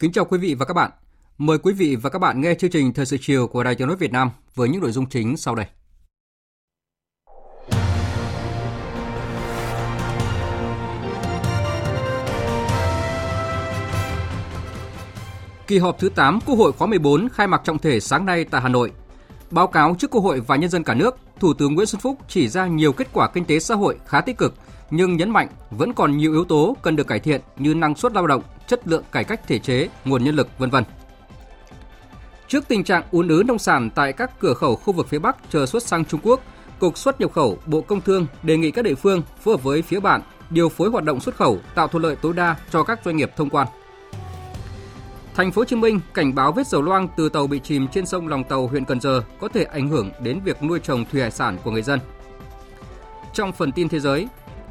Kính chào quý vị và các bạn. Mời quý vị và các bạn nghe chương trình Thời sự chiều của Đài Tiếng nói Việt Nam với những nội dung chính sau đây. Kỳ họp thứ 8 Quốc hội khóa 14 khai mạc trọng thể sáng nay tại Hà Nội. Báo cáo trước Quốc hội và nhân dân cả nước, Thủ tướng Nguyễn Xuân Phúc chỉ ra nhiều kết quả kinh tế xã hội khá tích cực, nhưng nhấn mạnh vẫn còn nhiều yếu tố cần được cải thiện như năng suất lao động, chất lượng cải cách thể chế, nguồn nhân lực, vân vân. Trước tình trạng ùn ứ nông sản tại các cửa khẩu khu vực phía Bắc chờ xuất sang Trung Quốc, Cục xuất nhập khẩu Bộ Công Thương đề nghị các địa phương phối hợp với phía bạn điều phối hoạt động xuất khẩu tạo thuận lợi tối đa cho các doanh nghiệp thông quan. Thành phố Hồ Chí Minh cảnh báo vết dầu loang từ tàu bị chìm trên sông Lòng Tàu huyện Cần Giờ có thể ảnh hưởng đến việc nuôi trồng thủy hải sản của người dân. Trong phần tin thế giới,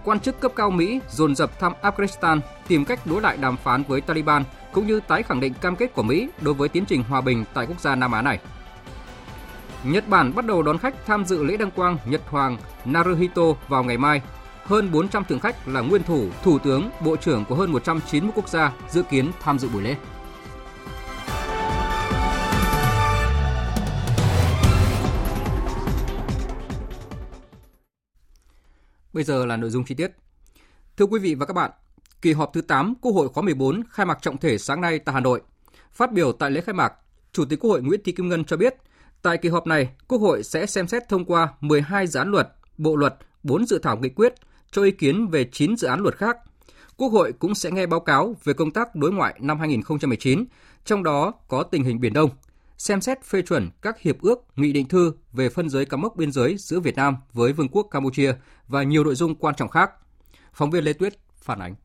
quan chức cấp cao Mỹ dồn dập thăm Afghanistan tìm cách đối lại đàm phán với Taliban cũng như tái khẳng định cam kết của Mỹ đối với tiến trình hòa bình tại quốc gia Nam Á này. Nhật Bản bắt đầu đón khách tham dự lễ đăng quang Nhật Hoàng Naruhito vào ngày mai. Hơn 400 thượng khách là nguyên thủ, thủ tướng, bộ trưởng của hơn 190 quốc gia dự kiến tham dự buổi lễ. Bây giờ là nội dung chi tiết. Thưa quý vị và các bạn, kỳ họp thứ 8 Quốc hội khóa 14 khai mạc trọng thể sáng nay tại Hà Nội. Phát biểu tại lễ khai mạc, Chủ tịch Quốc hội Nguyễn Thị Kim Ngân cho biết, tại kỳ họp này, Quốc hội sẽ xem xét thông qua 12 dự án luật, bộ luật, 4 dự thảo nghị quyết, cho ý kiến về 9 dự án luật khác. Quốc hội cũng sẽ nghe báo cáo về công tác đối ngoại năm 2019, trong đó có tình hình Biển Đông, xem xét phê chuẩn các hiệp ước, nghị định thư về phân giới cắm mốc biên giới giữa Việt Nam với Vương quốc Campuchia và nhiều nội dung quan trọng khác. Phóng viên Lê Tuyết phản ánh.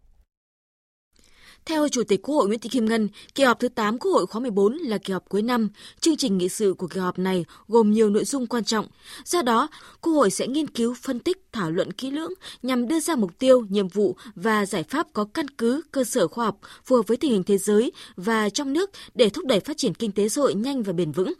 Theo Chủ tịch Quốc hội Nguyễn Thị Kim Ngân, kỳ họp thứ 8 Quốc hội khóa 14 là kỳ họp cuối năm. Chương trình nghị sự của kỳ họp này gồm nhiều nội dung quan trọng. Do đó, Quốc hội sẽ nghiên cứu, phân tích, thảo luận kỹ lưỡng nhằm đưa ra mục tiêu, nhiệm vụ và giải pháp có căn cứ, cơ sở khoa học phù hợp với tình hình thế giới và trong nước để thúc đẩy phát triển kinh tế xã hội nhanh và bền vững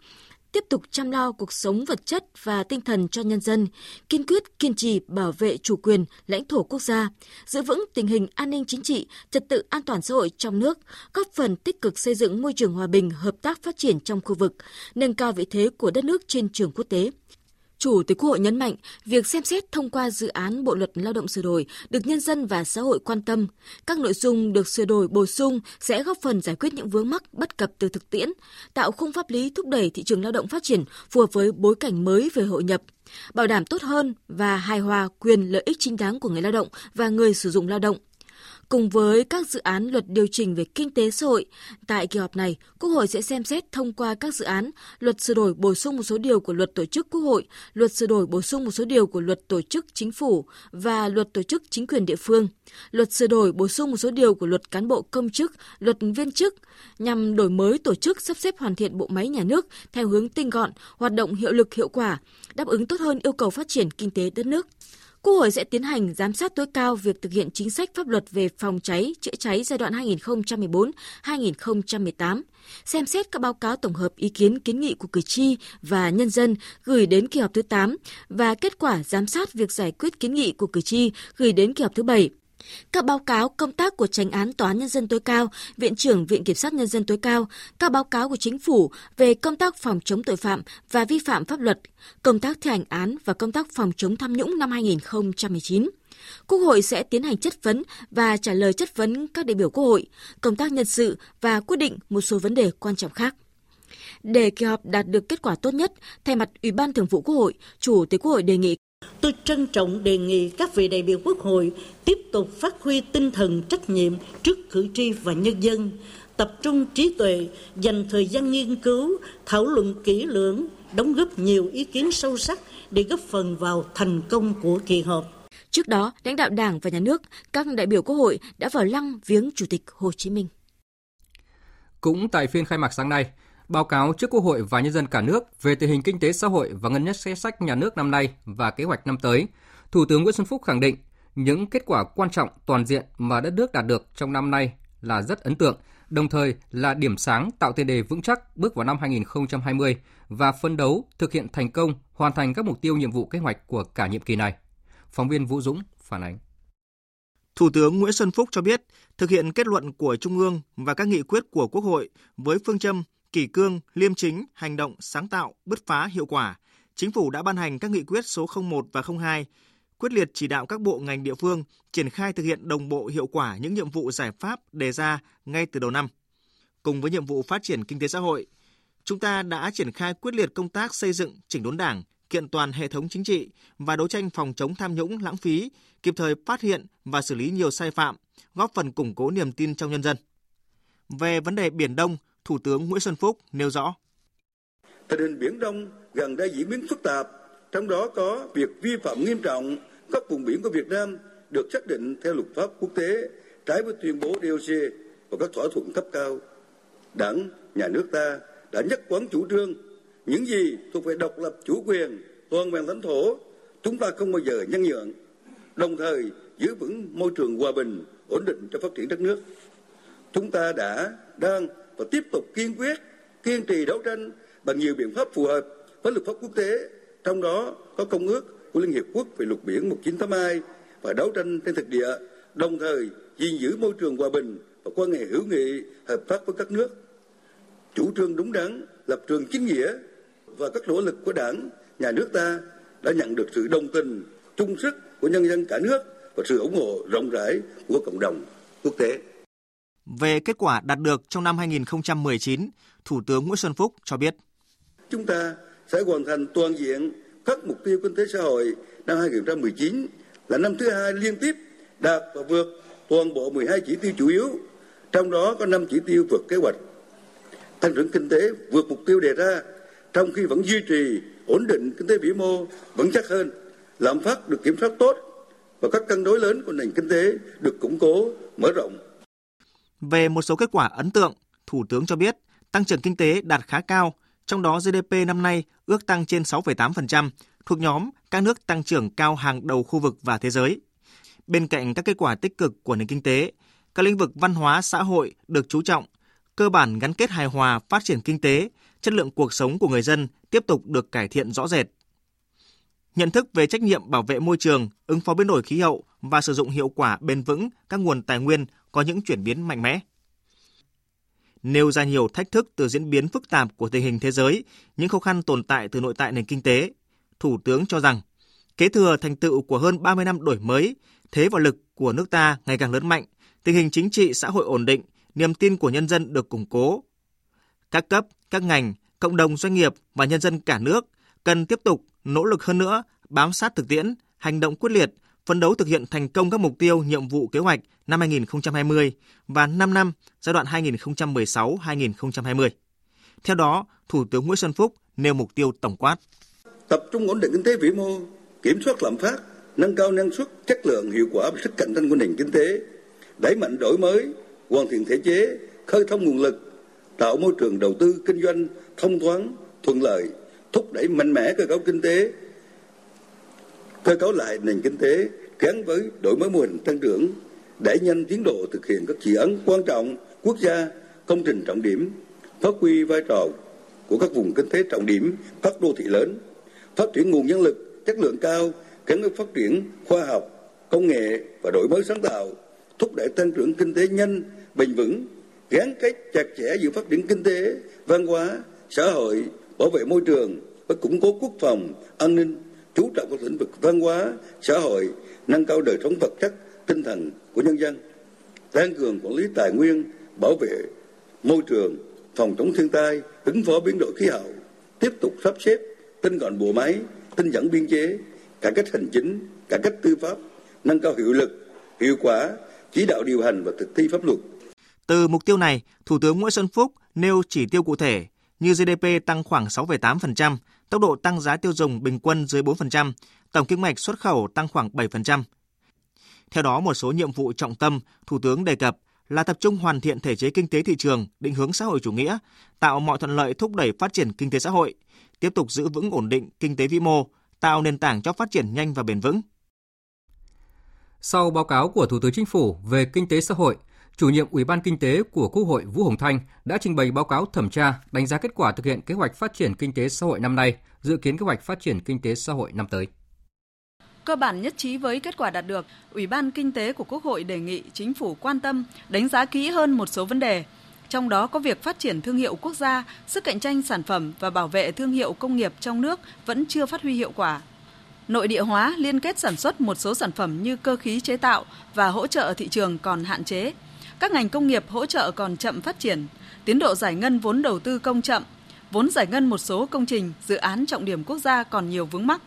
tiếp tục chăm lo cuộc sống vật chất và tinh thần cho nhân dân, kiên quyết kiên trì bảo vệ chủ quyền, lãnh thổ quốc gia, giữ vững tình hình an ninh chính trị, trật tự an toàn xã hội trong nước, góp phần tích cực xây dựng môi trường hòa bình, hợp tác phát triển trong khu vực, nâng cao vị thế của đất nước trên trường quốc tế. Chủ tịch Quốc hội nhấn mạnh, việc xem xét thông qua dự án Bộ luật Lao động sửa đổi được nhân dân và xã hội quan tâm. Các nội dung được sửa đổi bổ sung sẽ góp phần giải quyết những vướng mắc bất cập từ thực tiễn, tạo khung pháp lý thúc đẩy thị trường lao động phát triển phù hợp với bối cảnh mới về hội nhập, bảo đảm tốt hơn và hài hòa quyền lợi ích chính đáng của người lao động và người sử dụng lao động Cùng với các dự án luật điều chỉnh về kinh tế xã hội, tại kỳ họp này, Quốc hội sẽ xem xét thông qua các dự án luật sửa đổi bổ sung một số điều của luật tổ chức Quốc hội, luật sửa đổi bổ sung một số điều của luật tổ chức chính phủ và luật tổ chức chính quyền địa phương, luật sửa đổi bổ sung một số điều của luật cán bộ công chức, luật viên chức nhằm đổi mới tổ chức sắp xếp hoàn thiện bộ máy nhà nước theo hướng tinh gọn, hoạt động hiệu lực hiệu quả, đáp ứng tốt hơn yêu cầu phát triển kinh tế đất nước. Quốc hội sẽ tiến hành giám sát tối cao việc thực hiện chính sách pháp luật về phòng cháy, chữa cháy giai đoạn 2014-2018, xem xét các báo cáo tổng hợp ý kiến kiến nghị của cử tri và nhân dân gửi đến kỳ họp thứ 8 và kết quả giám sát việc giải quyết kiến nghị của cử tri gửi đến kỳ họp thứ 7 các báo cáo công tác của Tránh án Tòa án Nhân dân tối cao, Viện trưởng Viện Kiểm sát Nhân dân tối cao, các báo cáo của Chính phủ về công tác phòng chống tội phạm và vi phạm pháp luật, công tác thi hành án và công tác phòng chống tham nhũng năm 2019. Quốc hội sẽ tiến hành chất vấn và trả lời chất vấn các đại biểu Quốc hội, công tác nhân sự và quyết định một số vấn đề quan trọng khác. Để kỳ họp đạt được kết quả tốt nhất, thay mặt Ủy ban Thường vụ Quốc hội, Chủ tịch Quốc hội đề nghị tôi trân trọng đề nghị các vị đại biểu Quốc hội tiếp tục phát huy tinh thần trách nhiệm trước cử tri và nhân dân, tập trung trí tuệ, dành thời gian nghiên cứu, thảo luận kỹ lưỡng, đóng góp nhiều ý kiến sâu sắc để góp phần vào thành công của kỳ họp. Trước đó, lãnh đạo Đảng và Nhà nước, các đại biểu Quốc hội đã vào lăng viếng Chủ tịch Hồ Chí Minh. Cũng tại phiên khai mạc sáng nay, báo cáo trước Quốc hội và nhân dân cả nước về tình hình kinh tế xã hội và ngân sách sách nhà nước năm nay và kế hoạch năm tới, Thủ tướng Nguyễn Xuân Phúc khẳng định những kết quả quan trọng toàn diện mà đất nước đạt được trong năm nay là rất ấn tượng, đồng thời là điểm sáng tạo tiền đề vững chắc bước vào năm 2020 và phân đấu thực hiện thành công hoàn thành các mục tiêu nhiệm vụ kế hoạch của cả nhiệm kỳ này. Phóng viên Vũ Dũng phản ánh. Thủ tướng Nguyễn Xuân Phúc cho biết, thực hiện kết luận của Trung ương và các nghị quyết của Quốc hội với phương châm kỷ cương, liêm chính, hành động sáng tạo, bứt phá hiệu quả, Chính phủ đã ban hành các nghị quyết số 01 và 02, quyết liệt chỉ đạo các bộ ngành địa phương triển khai thực hiện đồng bộ hiệu quả những nhiệm vụ giải pháp đề ra ngay từ đầu năm. Cùng với nhiệm vụ phát triển kinh tế xã hội, chúng ta đã triển khai quyết liệt công tác xây dựng chỉnh đốn Đảng, kiện toàn hệ thống chính trị và đấu tranh phòng chống tham nhũng lãng phí, kịp thời phát hiện và xử lý nhiều sai phạm, góp phần củng cố niềm tin trong nhân dân. Về vấn đề Biển Đông, Thủ tướng Nguyễn Xuân Phúc nêu rõ. Tình hình Biển Đông gần đây diễn biến phức tạp, trong đó có việc vi phạm nghiêm trọng các vùng biển của Việt Nam được xác định theo luật pháp quốc tế trái với tuyên bố DOC và các thỏa thuận cấp cao. Đảng, nhà nước ta đã nhất quán chủ trương những gì thuộc về độc lập chủ quyền, toàn vẹn lãnh thổ, chúng ta không bao giờ nhân nhượng, đồng thời giữ vững môi trường hòa bình, ổn định cho phát triển đất nước. Chúng ta đã, đang và tiếp tục kiên quyết, kiên trì đấu tranh bằng nhiều biện pháp phù hợp với luật pháp quốc tế, trong đó có Công ước của Liên Hiệp Quốc về luật biển 1982 và đấu tranh trên thực địa, đồng thời gìn giữ môi trường hòa bình và quan hệ hữu nghị, hợp tác với các nước. Chủ trương đúng đắn, lập trường chính nghĩa và các nỗ lực của Đảng, nhà nước ta đã nhận được sự đồng tình, chung sức của nhân dân cả nước và sự ủng hộ rộng rãi của cộng đồng quốc tế. Về kết quả đạt được trong năm 2019, Thủ tướng Nguyễn Xuân Phúc cho biết. Chúng ta sẽ hoàn thành toàn diện các mục tiêu kinh tế xã hội năm 2019 là năm thứ hai liên tiếp đạt và vượt toàn bộ 12 chỉ tiêu chủ yếu, trong đó có 5 chỉ tiêu vượt kế hoạch. Tăng trưởng kinh tế vượt mục tiêu đề ra, trong khi vẫn duy trì ổn định kinh tế vĩ mô vững chắc hơn, lạm phát được kiểm soát tốt và các cân đối lớn của nền kinh tế được củng cố, mở rộng. Về một số kết quả ấn tượng, Thủ tướng cho biết tăng trưởng kinh tế đạt khá cao, trong đó GDP năm nay ước tăng trên 6,8%, thuộc nhóm các nước tăng trưởng cao hàng đầu khu vực và thế giới. Bên cạnh các kết quả tích cực của nền kinh tế, các lĩnh vực văn hóa xã hội được chú trọng, cơ bản gắn kết hài hòa phát triển kinh tế, chất lượng cuộc sống của người dân tiếp tục được cải thiện rõ rệt. Nhận thức về trách nhiệm bảo vệ môi trường, ứng phó biến đổi khí hậu và sử dụng hiệu quả bền vững các nguồn tài nguyên có những chuyển biến mạnh mẽ. Nêu ra nhiều thách thức từ diễn biến phức tạp của tình hình thế giới, những khó khăn tồn tại từ nội tại nền kinh tế, Thủ tướng cho rằng kế thừa thành tựu của hơn 30 năm đổi mới, thế và lực của nước ta ngày càng lớn mạnh, tình hình chính trị xã hội ổn định, niềm tin của nhân dân được củng cố. Các cấp, các ngành, cộng đồng doanh nghiệp và nhân dân cả nước cần tiếp tục nỗ lực hơn nữa, bám sát thực tiễn, hành động quyết liệt, phấn đấu thực hiện thành công các mục tiêu, nhiệm vụ kế hoạch năm 2020 và 5 năm giai đoạn 2016-2020. Theo đó, Thủ tướng Nguyễn Xuân Phúc nêu mục tiêu tổng quát. Tập trung ổn định kinh tế vĩ mô, kiểm soát lạm phát, nâng cao năng suất, chất lượng, hiệu quả và sức cạnh tranh của nền kinh tế, đẩy mạnh đổi mới, hoàn thiện thể chế, khơi thông nguồn lực, tạo môi trường đầu tư kinh doanh thông thoáng, thuận lợi, thúc đẩy mạnh mẽ cơ cấu kinh tế, cơ cấu lại nền kinh tế gắn với đổi mới mô hình tăng trưởng, đẩy nhanh tiến độ thực hiện các dự án quan trọng quốc gia, công trình trọng điểm, phát huy vai trò của các vùng kinh tế trọng điểm, các đô thị lớn, phát triển nguồn nhân lực chất lượng cao gắn với phát triển khoa học, công nghệ và đổi mới sáng tạo, thúc đẩy tăng trưởng kinh tế nhanh, bền vững, gắn kết chặt chẽ giữa phát triển kinh tế, văn hóa, xã hội, bảo vệ môi trường với củng cố quốc phòng, an ninh, chú trọng các lĩnh vực văn hóa, xã hội, nâng cao đời sống vật chất, tinh thần của nhân dân, tăng cường quản lý tài nguyên, bảo vệ môi trường, phòng chống thiên tai, ứng phó biến đổi khí hậu, tiếp tục sắp xếp tinh gọn bộ máy, tinh giản biên chế, cải cách hành chính, cải cách tư pháp, nâng cao hiệu lực, hiệu quả, chỉ đạo điều hành và thực thi pháp luật. Từ mục tiêu này, Thủ tướng Nguyễn Xuân Phúc nêu chỉ tiêu cụ thể như GDP tăng khoảng 6,8%, tốc độ tăng giá tiêu dùng bình quân dưới 4%, tổng kim ngạch xuất khẩu tăng khoảng 7%. Theo đó, một số nhiệm vụ trọng tâm Thủ tướng đề cập là tập trung hoàn thiện thể chế kinh tế thị trường, định hướng xã hội chủ nghĩa, tạo mọi thuận lợi thúc đẩy phát triển kinh tế xã hội, tiếp tục giữ vững ổn định kinh tế vĩ mô, tạo nền tảng cho phát triển nhanh và bền vững. Sau báo cáo của Thủ tướng Chính phủ về kinh tế xã hội, chủ nhiệm Ủy ban Kinh tế của Quốc hội Vũ Hồng Thanh đã trình bày báo cáo thẩm tra đánh giá kết quả thực hiện kế hoạch phát triển kinh tế xã hội năm nay, dự kiến kế hoạch phát triển kinh tế xã hội năm tới. Cơ bản nhất trí với kết quả đạt được, Ủy ban Kinh tế của Quốc hội đề nghị chính phủ quan tâm, đánh giá kỹ hơn một số vấn đề, trong đó có việc phát triển thương hiệu quốc gia, sức cạnh tranh sản phẩm và bảo vệ thương hiệu công nghiệp trong nước vẫn chưa phát huy hiệu quả. Nội địa hóa liên kết sản xuất một số sản phẩm như cơ khí chế tạo và hỗ trợ thị trường còn hạn chế. Các ngành công nghiệp hỗ trợ còn chậm phát triển, tiến độ giải ngân vốn đầu tư công chậm, vốn giải ngân một số công trình, dự án trọng điểm quốc gia còn nhiều vướng mắc.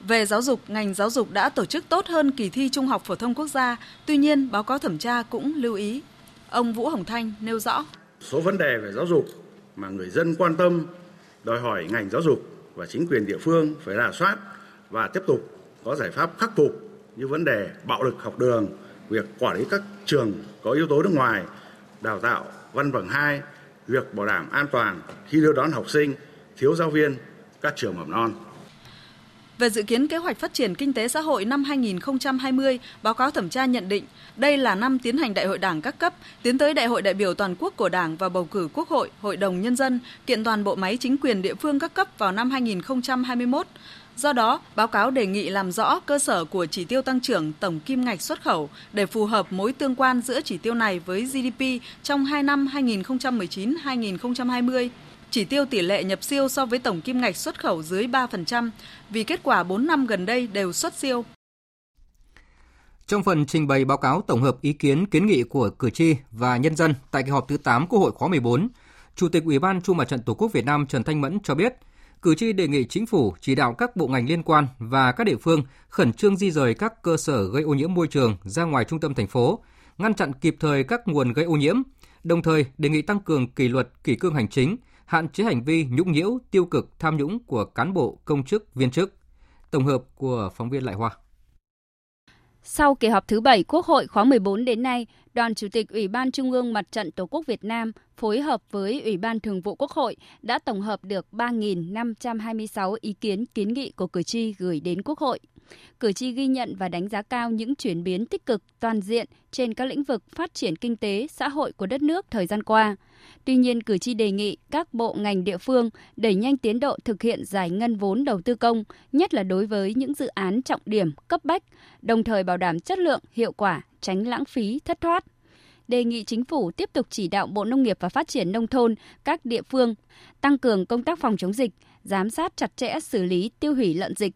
Về giáo dục, ngành giáo dục đã tổ chức tốt hơn kỳ thi Trung học phổ thông quốc gia, tuy nhiên báo cáo thẩm tra cũng lưu ý. Ông Vũ Hồng Thanh nêu rõ. Số vấn đề về giáo dục mà người dân quan tâm, đòi hỏi ngành giáo dục và chính quyền địa phương phải rà soát và tiếp tục có giải pháp khắc phục như vấn đề bạo lực học đường, việc quản lý các trường có yếu tố nước ngoài, đào tạo văn bằng 2, việc bảo đảm an toàn khi đưa đón học sinh, thiếu giáo viên các trường mầm non. Về dự kiến kế hoạch phát triển kinh tế xã hội năm 2020, báo cáo thẩm tra nhận định đây là năm tiến hành đại hội đảng các cấp, tiến tới đại hội đại biểu toàn quốc của Đảng và bầu cử Quốc hội, Hội đồng Nhân dân, kiện toàn bộ máy chính quyền địa phương các cấp vào năm 2021. Do đó, báo cáo đề nghị làm rõ cơ sở của chỉ tiêu tăng trưởng tổng kim ngạch xuất khẩu để phù hợp mối tương quan giữa chỉ tiêu này với GDP trong 2 năm 2019-2020 chỉ tiêu tỷ lệ nhập siêu so với tổng kim ngạch xuất khẩu dưới 3% vì kết quả 4 năm gần đây đều xuất siêu. Trong phần trình bày báo cáo tổng hợp ý kiến kiến nghị của cử tri và nhân dân tại kỳ họp thứ 8 Quốc hội khóa 14, Chủ tịch Ủy ban Trung mặt trận Tổ quốc Việt Nam Trần Thanh Mẫn cho biết, cử tri đề nghị chính phủ chỉ đạo các bộ ngành liên quan và các địa phương khẩn trương di rời các cơ sở gây ô nhiễm môi trường ra ngoài trung tâm thành phố, ngăn chặn kịp thời các nguồn gây ô nhiễm, đồng thời đề nghị tăng cường kỷ luật kỷ cương hành chính, hạn chế hành vi nhũng nhiễu, tiêu cực, tham nhũng của cán bộ, công chức, viên chức. Tổng hợp của phóng viên Lại Hoa. Sau kỳ họp thứ 7 Quốc hội khóa 14 đến nay, Đoàn Chủ tịch Ủy ban Trung ương Mặt trận Tổ quốc Việt Nam phối hợp với Ủy ban Thường vụ Quốc hội đã tổng hợp được 3.526 ý kiến kiến nghị của cử tri gửi đến Quốc hội. Cử tri ghi nhận và đánh giá cao những chuyển biến tích cực toàn diện trên các lĩnh vực phát triển kinh tế, xã hội của đất nước thời gian qua. Tuy nhiên, cử tri đề nghị các bộ ngành địa phương đẩy nhanh tiến độ thực hiện giải ngân vốn đầu tư công, nhất là đối với những dự án trọng điểm cấp bách, đồng thời bảo đảm chất lượng, hiệu quả, tránh lãng phí, thất thoát đề nghị chính phủ tiếp tục chỉ đạo Bộ Nông nghiệp và Phát triển Nông thôn, các địa phương tăng cường công tác phòng chống dịch, giám sát chặt chẽ xử lý tiêu hủy lợn dịch,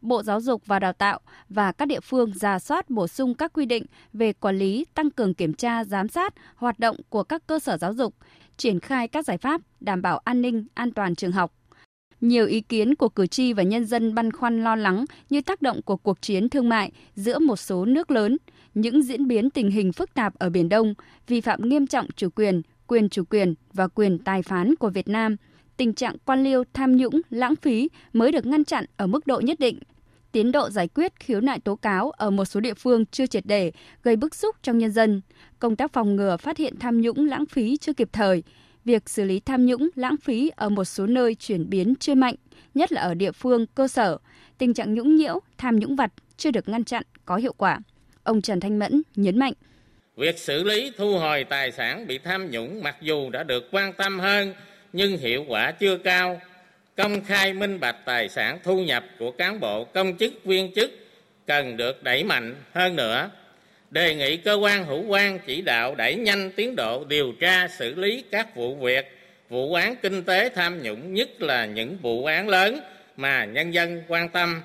Bộ Giáo dục và Đào tạo và các địa phương ra soát bổ sung các quy định về quản lý, tăng cường kiểm tra, giám sát hoạt động của các cơ sở giáo dục, triển khai các giải pháp đảm bảo an ninh, an toàn trường học. Nhiều ý kiến của cử tri và nhân dân băn khoăn lo lắng như tác động của cuộc chiến thương mại giữa một số nước lớn, những diễn biến tình hình phức tạp ở Biển Đông, vi phạm nghiêm trọng chủ quyền, quyền chủ quyền và quyền tài phán của Việt Nam – tình trạng quan liêu tham nhũng, lãng phí mới được ngăn chặn ở mức độ nhất định. Tiến độ giải quyết khiếu nại tố cáo ở một số địa phương chưa triệt để, gây bức xúc trong nhân dân. Công tác phòng ngừa phát hiện tham nhũng lãng phí chưa kịp thời. Việc xử lý tham nhũng lãng phí ở một số nơi chuyển biến chưa mạnh, nhất là ở địa phương cơ sở. Tình trạng nhũng nhiễu, tham nhũng vặt chưa được ngăn chặn có hiệu quả. Ông Trần Thanh Mẫn nhấn mạnh. Việc xử lý thu hồi tài sản bị tham nhũng mặc dù đã được quan tâm hơn nhưng hiệu quả chưa cao công khai minh bạch tài sản thu nhập của cán bộ, công chức, viên chức cần được đẩy mạnh hơn nữa. Đề nghị cơ quan hữu quan chỉ đạo đẩy nhanh tiến độ điều tra, xử lý các vụ việc, vụ án kinh tế tham nhũng, nhất là những vụ án lớn mà nhân dân quan tâm.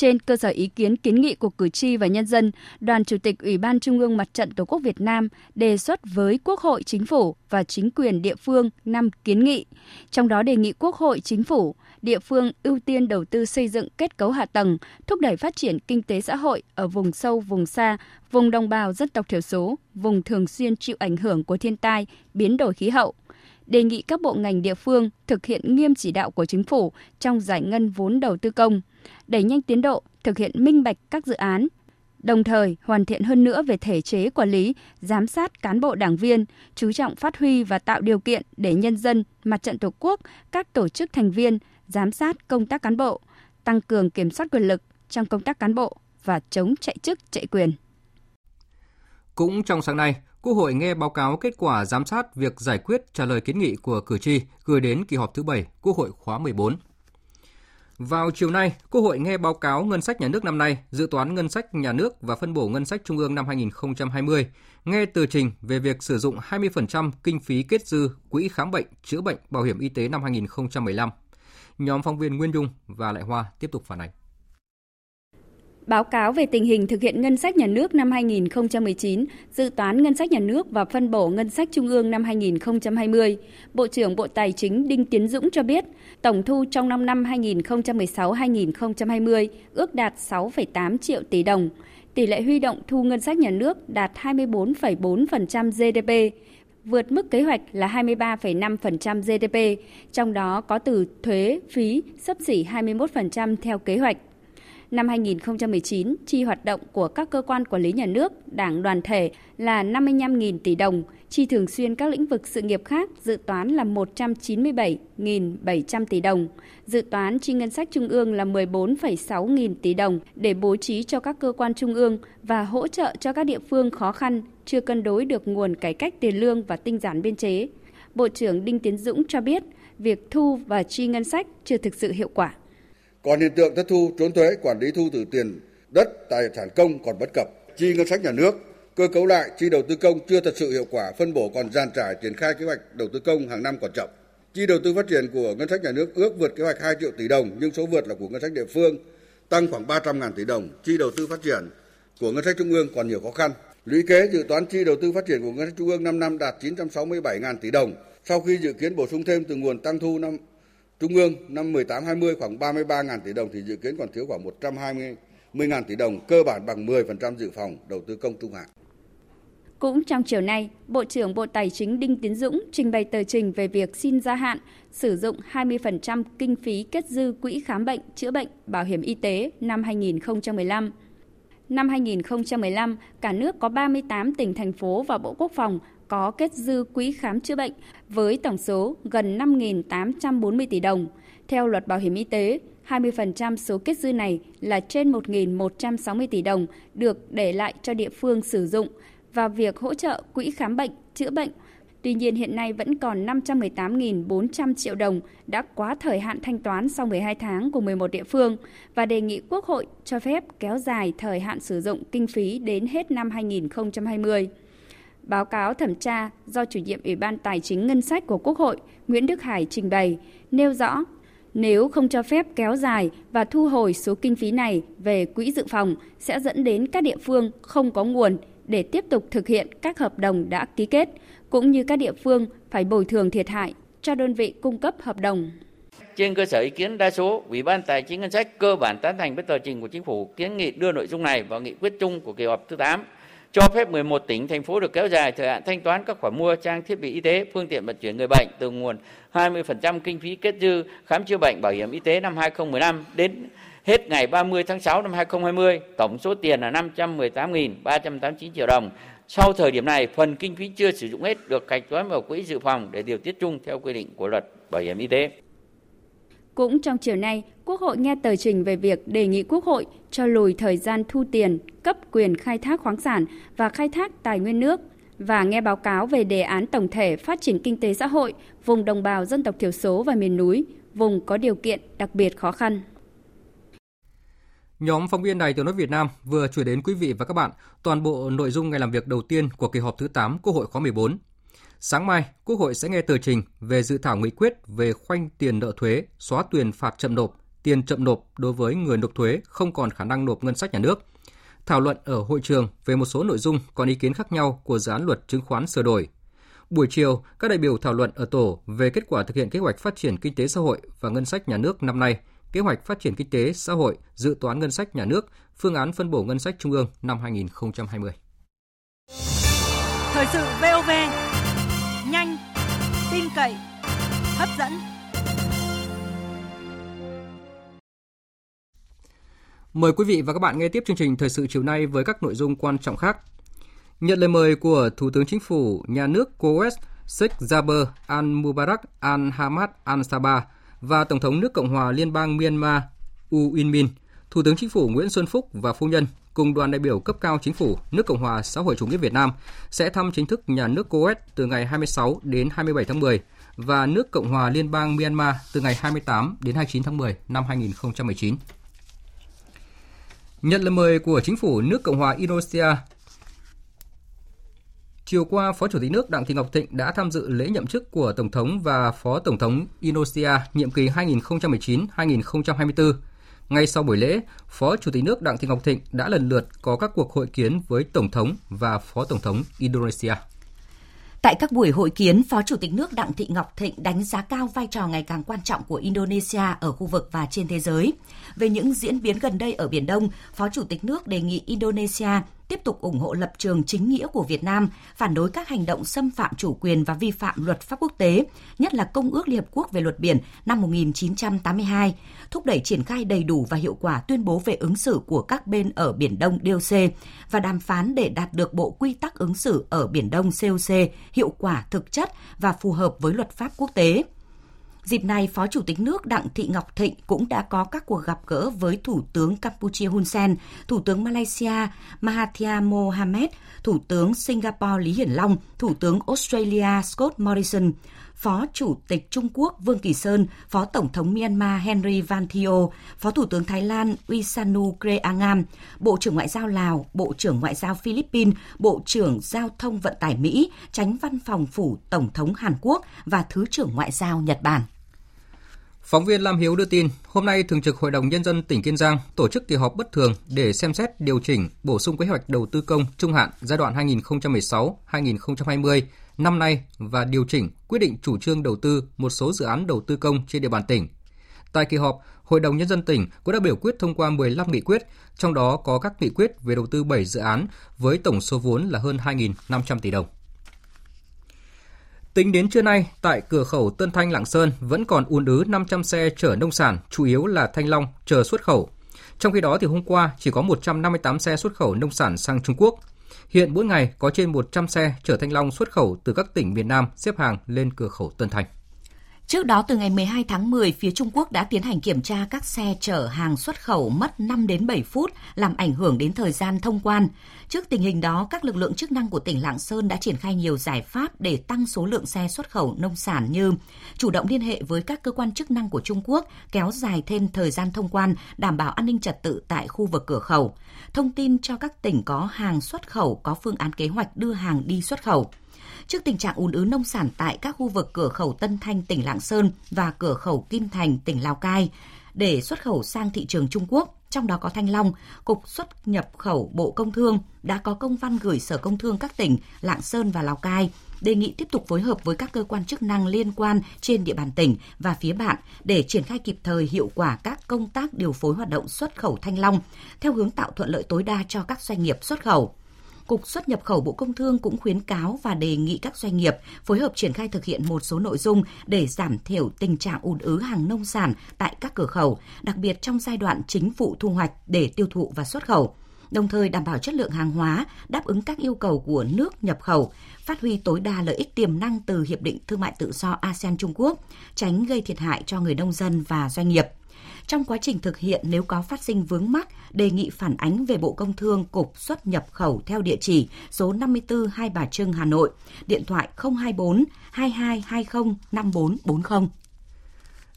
Trên cơ sở ý kiến kiến nghị của cử tri và nhân dân, Đoàn Chủ tịch Ủy ban Trung ương Mặt trận Tổ quốc Việt Nam đề xuất với Quốc hội, Chính phủ và chính quyền địa phương năm kiến nghị. Trong đó đề nghị Quốc hội, Chính phủ, địa phương ưu tiên đầu tư xây dựng kết cấu hạ tầng, thúc đẩy phát triển kinh tế xã hội ở vùng sâu, vùng xa, vùng đồng bào dân tộc thiểu số, vùng thường xuyên chịu ảnh hưởng của thiên tai, biến đổi khí hậu đề nghị các bộ ngành địa phương thực hiện nghiêm chỉ đạo của chính phủ trong giải ngân vốn đầu tư công, đẩy nhanh tiến độ, thực hiện minh bạch các dự án, đồng thời hoàn thiện hơn nữa về thể chế quản lý, giám sát cán bộ đảng viên, chú trọng phát huy và tạo điều kiện để nhân dân, mặt trận Tổ quốc, các tổ chức thành viên giám sát công tác cán bộ, tăng cường kiểm soát quyền lực trong công tác cán bộ và chống chạy chức chạy quyền. Cũng trong sáng nay, Quốc hội nghe báo cáo kết quả giám sát việc giải quyết trả lời kiến nghị của cử tri gửi đến kỳ họp thứ 7 Quốc hội khóa 14. Vào chiều nay, Quốc hội nghe báo cáo ngân sách nhà nước năm nay, dự toán ngân sách nhà nước và phân bổ ngân sách trung ương năm 2020, nghe tờ trình về việc sử dụng 20% kinh phí kết dư quỹ khám bệnh, chữa bệnh, bảo hiểm y tế năm 2015. Nhóm phóng viên Nguyên Dung và Lại Hoa tiếp tục phản ánh. Báo cáo về tình hình thực hiện ngân sách nhà nước năm 2019, dự toán ngân sách nhà nước và phân bổ ngân sách trung ương năm 2020, Bộ trưởng Bộ Tài chính Đinh Tiến Dũng cho biết, tổng thu trong 5 năm 2016-2020 ước đạt 6,8 triệu tỷ đồng. Tỷ lệ huy động thu ngân sách nhà nước đạt 24,4% GDP, vượt mức kế hoạch là 23,5% GDP, trong đó có từ thuế, phí sấp xỉ 21% theo kế hoạch. Năm 2019, chi hoạt động của các cơ quan quản lý nhà nước, đảng đoàn thể là 55.000 tỷ đồng, chi thường xuyên các lĩnh vực sự nghiệp khác dự toán là 197.700 tỷ đồng. Dự toán chi ngân sách trung ương là 14,6 nghìn tỷ đồng để bố trí cho các cơ quan trung ương và hỗ trợ cho các địa phương khó khăn, chưa cân đối được nguồn cải cách tiền lương và tinh giản biên chế. Bộ trưởng Đinh Tiến Dũng cho biết, việc thu và chi ngân sách chưa thực sự hiệu quả. Còn hiện tượng thất thu, trốn thuế, quản lý thu từ tiền đất, tài sản công còn bất cập. Chi ngân sách nhà nước, cơ cấu lại chi đầu tư công chưa thật sự hiệu quả, phân bổ còn dàn trải triển khai kế hoạch đầu tư công hàng năm còn chậm. Chi đầu tư phát triển của ngân sách nhà nước ước vượt kế hoạch 2 triệu tỷ đồng nhưng số vượt là của ngân sách địa phương tăng khoảng 300 ngàn tỷ đồng. Chi đầu tư phát triển của ngân sách trung ương còn nhiều khó khăn. Lũy kế dự toán chi đầu tư phát triển của ngân sách trung ương 5 năm đạt 967 ngàn tỷ đồng. Sau khi dự kiến bổ sung thêm từ nguồn tăng thu năm Trung ương năm 18-20 khoảng 33.000 tỷ đồng thì dự kiến còn thiếu khoảng 120 10.000 tỷ đồng, cơ bản bằng 10% dự phòng đầu tư công trung hạn. Cũng trong chiều nay, Bộ trưởng Bộ Tài chính Đinh Tiến Dũng trình bày tờ trình về việc xin gia hạn sử dụng 20% kinh phí kết dư quỹ khám bệnh, chữa bệnh, bảo hiểm y tế năm 2015. Năm 2015, cả nước có 38 tỉnh thành phố và Bộ Quốc phòng có kết dư quỹ khám chữa bệnh với tổng số gần 5.840 tỷ đồng. Theo luật bảo hiểm y tế, 20% số kết dư này là trên 1.160 tỷ đồng được để lại cho địa phương sử dụng và việc hỗ trợ quỹ khám bệnh, chữa bệnh. Tuy nhiên hiện nay vẫn còn 518.400 triệu đồng đã quá thời hạn thanh toán sau 12 tháng của 11 địa phương và đề nghị Quốc hội cho phép kéo dài thời hạn sử dụng kinh phí đến hết năm 2020. Báo cáo thẩm tra do chủ nhiệm Ủy ban Tài chính Ngân sách của Quốc hội Nguyễn Đức Hải trình bày nêu rõ nếu không cho phép kéo dài và thu hồi số kinh phí này về quỹ dự phòng sẽ dẫn đến các địa phương không có nguồn để tiếp tục thực hiện các hợp đồng đã ký kết, cũng như các địa phương phải bồi thường thiệt hại cho đơn vị cung cấp hợp đồng. Trên cơ sở ý kiến đa số, Ủy ban Tài chính Ngân sách cơ bản tán thành với tờ trình của Chính phủ kiến nghị đưa nội dung này vào nghị quyết chung của kỳ họp thứ 8 cho phép 11 tỉnh, thành phố được kéo dài thời hạn thanh toán các khoản mua trang thiết bị y tế, phương tiện vận chuyển người bệnh từ nguồn 20% kinh phí kết dư khám chữa bệnh bảo hiểm y tế năm 2015 đến hết ngày 30 tháng 6 năm 2020. Tổng số tiền là 518.389 triệu đồng. Sau thời điểm này, phần kinh phí chưa sử dụng hết được hạch toán vào quỹ dự phòng để điều tiết chung theo quy định của luật bảo hiểm y tế. Cũng trong chiều nay, Quốc hội nghe tờ trình về việc đề nghị Quốc hội cho lùi thời gian thu tiền, cấp quyền khai thác khoáng sản và khai thác tài nguyên nước và nghe báo cáo về đề án tổng thể phát triển kinh tế xã hội vùng đồng bào dân tộc thiểu số và miền núi, vùng có điều kiện đặc biệt khó khăn. Nhóm phóng viên Đài Tiếng nói Việt Nam vừa chuyển đến quý vị và các bạn toàn bộ nội dung ngày làm việc đầu tiên của kỳ họp thứ 8 Quốc hội khóa 14 Sáng mai, Quốc hội sẽ nghe tờ trình về dự thảo nghị quyết về khoanh tiền nợ thuế, xóa tiền phạt chậm nộp, tiền chậm nộp đối với người nộp thuế không còn khả năng nộp ngân sách nhà nước. Thảo luận ở hội trường về một số nội dung còn ý kiến khác nhau của dự án luật chứng khoán sửa đổi. Buổi chiều, các đại biểu thảo luận ở tổ về kết quả thực hiện kế hoạch phát triển kinh tế xã hội và ngân sách nhà nước năm nay, kế hoạch phát triển kinh tế xã hội, dự toán ngân sách nhà nước, phương án phân bổ ngân sách trung ương năm 2020. Thời sự VOV, cậy, hấp dẫn. Mời quý vị và các bạn nghe tiếp chương trình thời sự chiều nay với các nội dung quan trọng khác. Nhận lời mời của Thủ tướng Chính phủ nhà nước Kuwait Sheikh Jaber al-Mubarak al-Hamad al-Sabah và Tổng thống nước Cộng hòa Liên bang Myanmar U Win Min, Thủ tướng Chính phủ Nguyễn Xuân Phúc và phu nhân cùng đoàn đại biểu cấp cao Chính phủ nước Cộng hòa xã hội chủ nghĩa Việt Nam sẽ thăm chính thức nhà nước Kuwait từ ngày 26 đến 27 tháng 10 và nước Cộng hòa Liên bang Myanmar từ ngày 28 đến 29 tháng 10 năm 2019. Nhận lời mời của chính phủ nước Cộng hòa Indonesia, chiều qua Phó Chủ tịch nước Đặng Thị Ngọc Thịnh đã tham dự lễ nhậm chức của Tổng thống và Phó Tổng thống Indonesia nhiệm kỳ 2019-2024. Ngay sau buổi lễ, Phó Chủ tịch nước Đặng Thị Ngọc Thịnh đã lần lượt có các cuộc hội kiến với Tổng thống và Phó Tổng thống Indonesia. Tại các buổi hội kiến, Phó Chủ tịch nước Đặng Thị Ngọc Thịnh đánh giá cao vai trò ngày càng quan trọng của Indonesia ở khu vực và trên thế giới. Về những diễn biến gần đây ở Biển Đông, Phó Chủ tịch nước đề nghị Indonesia tiếp tục ủng hộ lập trường chính nghĩa của Việt Nam, phản đối các hành động xâm phạm chủ quyền và vi phạm luật pháp quốc tế, nhất là Công ước Liên Hợp Quốc về luật biển năm 1982, thúc đẩy triển khai đầy đủ và hiệu quả tuyên bố về ứng xử của các bên ở Biển Đông DOC và đàm phán để đạt được bộ quy tắc ứng xử ở Biển Đông COC hiệu quả thực chất và phù hợp với luật pháp quốc tế. Dịp này, Phó Chủ tịch nước Đặng Thị Ngọc Thịnh cũng đã có các cuộc gặp gỡ với Thủ tướng Campuchia Hun Sen, Thủ tướng Malaysia Mahathir mohamed Thủ tướng Singapore Lý Hiển Long, Thủ tướng Australia Scott Morrison, Phó Chủ tịch Trung Quốc Vương Kỳ Sơn, Phó Tổng thống Myanmar Henry Van Thio, Phó Thủ tướng Thái Lan Wisanu Creangam, Bộ trưởng Ngoại giao Lào, Bộ trưởng Ngoại giao Philippines, Bộ trưởng Giao thông Vận tải Mỹ, Tránh Văn phòng Phủ Tổng thống Hàn Quốc và Thứ trưởng Ngoại giao Nhật Bản. Phóng viên Lam Hiếu đưa tin, hôm nay Thường trực Hội đồng Nhân dân tỉnh Kiên Giang tổ chức kỳ họp bất thường để xem xét điều chỉnh, bổ sung kế hoạch đầu tư công trung hạn giai đoạn 2016-2020 năm nay và điều chỉnh quyết định chủ trương đầu tư một số dự án đầu tư công trên địa bàn tỉnh. Tại kỳ họp, Hội đồng Nhân dân tỉnh cũng đã biểu quyết thông qua 15 nghị quyết, trong đó có các nghị quyết về đầu tư 7 dự án với tổng số vốn là hơn 2.500 tỷ đồng. Tính đến trưa nay, tại cửa khẩu Tân Thanh Lạng Sơn vẫn còn ùn ứ 500 xe chở nông sản, chủ yếu là thanh long, chờ xuất khẩu. Trong khi đó thì hôm qua chỉ có 158 xe xuất khẩu nông sản sang Trung Quốc. Hiện mỗi ngày có trên 100 xe chở thanh long xuất khẩu từ các tỉnh miền Nam xếp hàng lên cửa khẩu Tân Thanh. Trước đó từ ngày 12 tháng 10, phía Trung Quốc đã tiến hành kiểm tra các xe chở hàng xuất khẩu mất 5 đến 7 phút, làm ảnh hưởng đến thời gian thông quan. Trước tình hình đó, các lực lượng chức năng của tỉnh Lạng Sơn đã triển khai nhiều giải pháp để tăng số lượng xe xuất khẩu nông sản như chủ động liên hệ với các cơ quan chức năng của Trung Quốc, kéo dài thêm thời gian thông quan, đảm bảo an ninh trật tự tại khu vực cửa khẩu, thông tin cho các tỉnh có hàng xuất khẩu có phương án kế hoạch đưa hàng đi xuất khẩu trước tình trạng ùn ứ nông sản tại các khu vực cửa khẩu Tân Thanh tỉnh Lạng Sơn và cửa khẩu Kim Thành tỉnh Lào Cai để xuất khẩu sang thị trường Trung Quốc, trong đó có thanh long, Cục xuất nhập khẩu Bộ Công Thương đã có công văn gửi Sở Công Thương các tỉnh Lạng Sơn và Lào Cai đề nghị tiếp tục phối hợp với các cơ quan chức năng liên quan trên địa bàn tỉnh và phía bạn để triển khai kịp thời hiệu quả các công tác điều phối hoạt động xuất khẩu thanh long theo hướng tạo thuận lợi tối đa cho các doanh nghiệp xuất khẩu. Cục xuất nhập khẩu Bộ Công Thương cũng khuyến cáo và đề nghị các doanh nghiệp phối hợp triển khai thực hiện một số nội dung để giảm thiểu tình trạng ùn ứ hàng nông sản tại các cửa khẩu, đặc biệt trong giai đoạn chính vụ thu hoạch để tiêu thụ và xuất khẩu đồng thời đảm bảo chất lượng hàng hóa, đáp ứng các yêu cầu của nước nhập khẩu, phát huy tối đa lợi ích tiềm năng từ Hiệp định Thương mại Tự do ASEAN Trung Quốc, tránh gây thiệt hại cho người nông dân và doanh nghiệp. Trong quá trình thực hiện nếu có phát sinh vướng mắc, đề nghị phản ánh về Bộ Công Thương Cục xuất nhập khẩu theo địa chỉ số 54 Hai Bà Trưng, Hà Nội, điện thoại 024 2220 5440.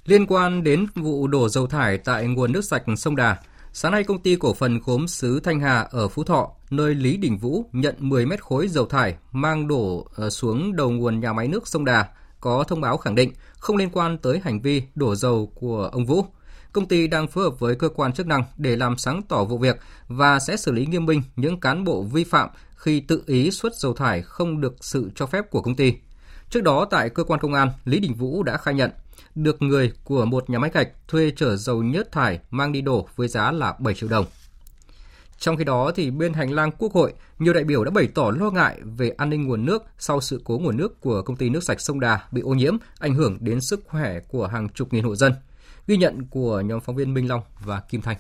Liên quan đến vụ đổ dầu thải tại nguồn nước sạch sông Đà, sáng nay công ty cổ phần gốm sứ Thanh Hà ở Phú Thọ, nơi Lý Đình Vũ nhận 10 mét khối dầu thải mang đổ ờ, xuống đầu nguồn nhà máy nước sông Đà, có thông báo khẳng định không liên quan tới hành vi đổ dầu của ông Vũ công ty đang phối hợp với cơ quan chức năng để làm sáng tỏ vụ việc và sẽ xử lý nghiêm minh những cán bộ vi phạm khi tự ý xuất dầu thải không được sự cho phép của công ty. Trước đó tại cơ quan công an, Lý Đình Vũ đã khai nhận được người của một nhà máy gạch thuê chở dầu nhớt thải mang đi đổ với giá là 7 triệu đồng. Trong khi đó, thì bên hành lang Quốc hội, nhiều đại biểu đã bày tỏ lo ngại về an ninh nguồn nước sau sự cố nguồn nước của công ty nước sạch sông Đà bị ô nhiễm, ảnh hưởng đến sức khỏe của hàng chục nghìn hộ dân. Ghi nhận của nhóm phóng viên Minh Long và Kim Thanh.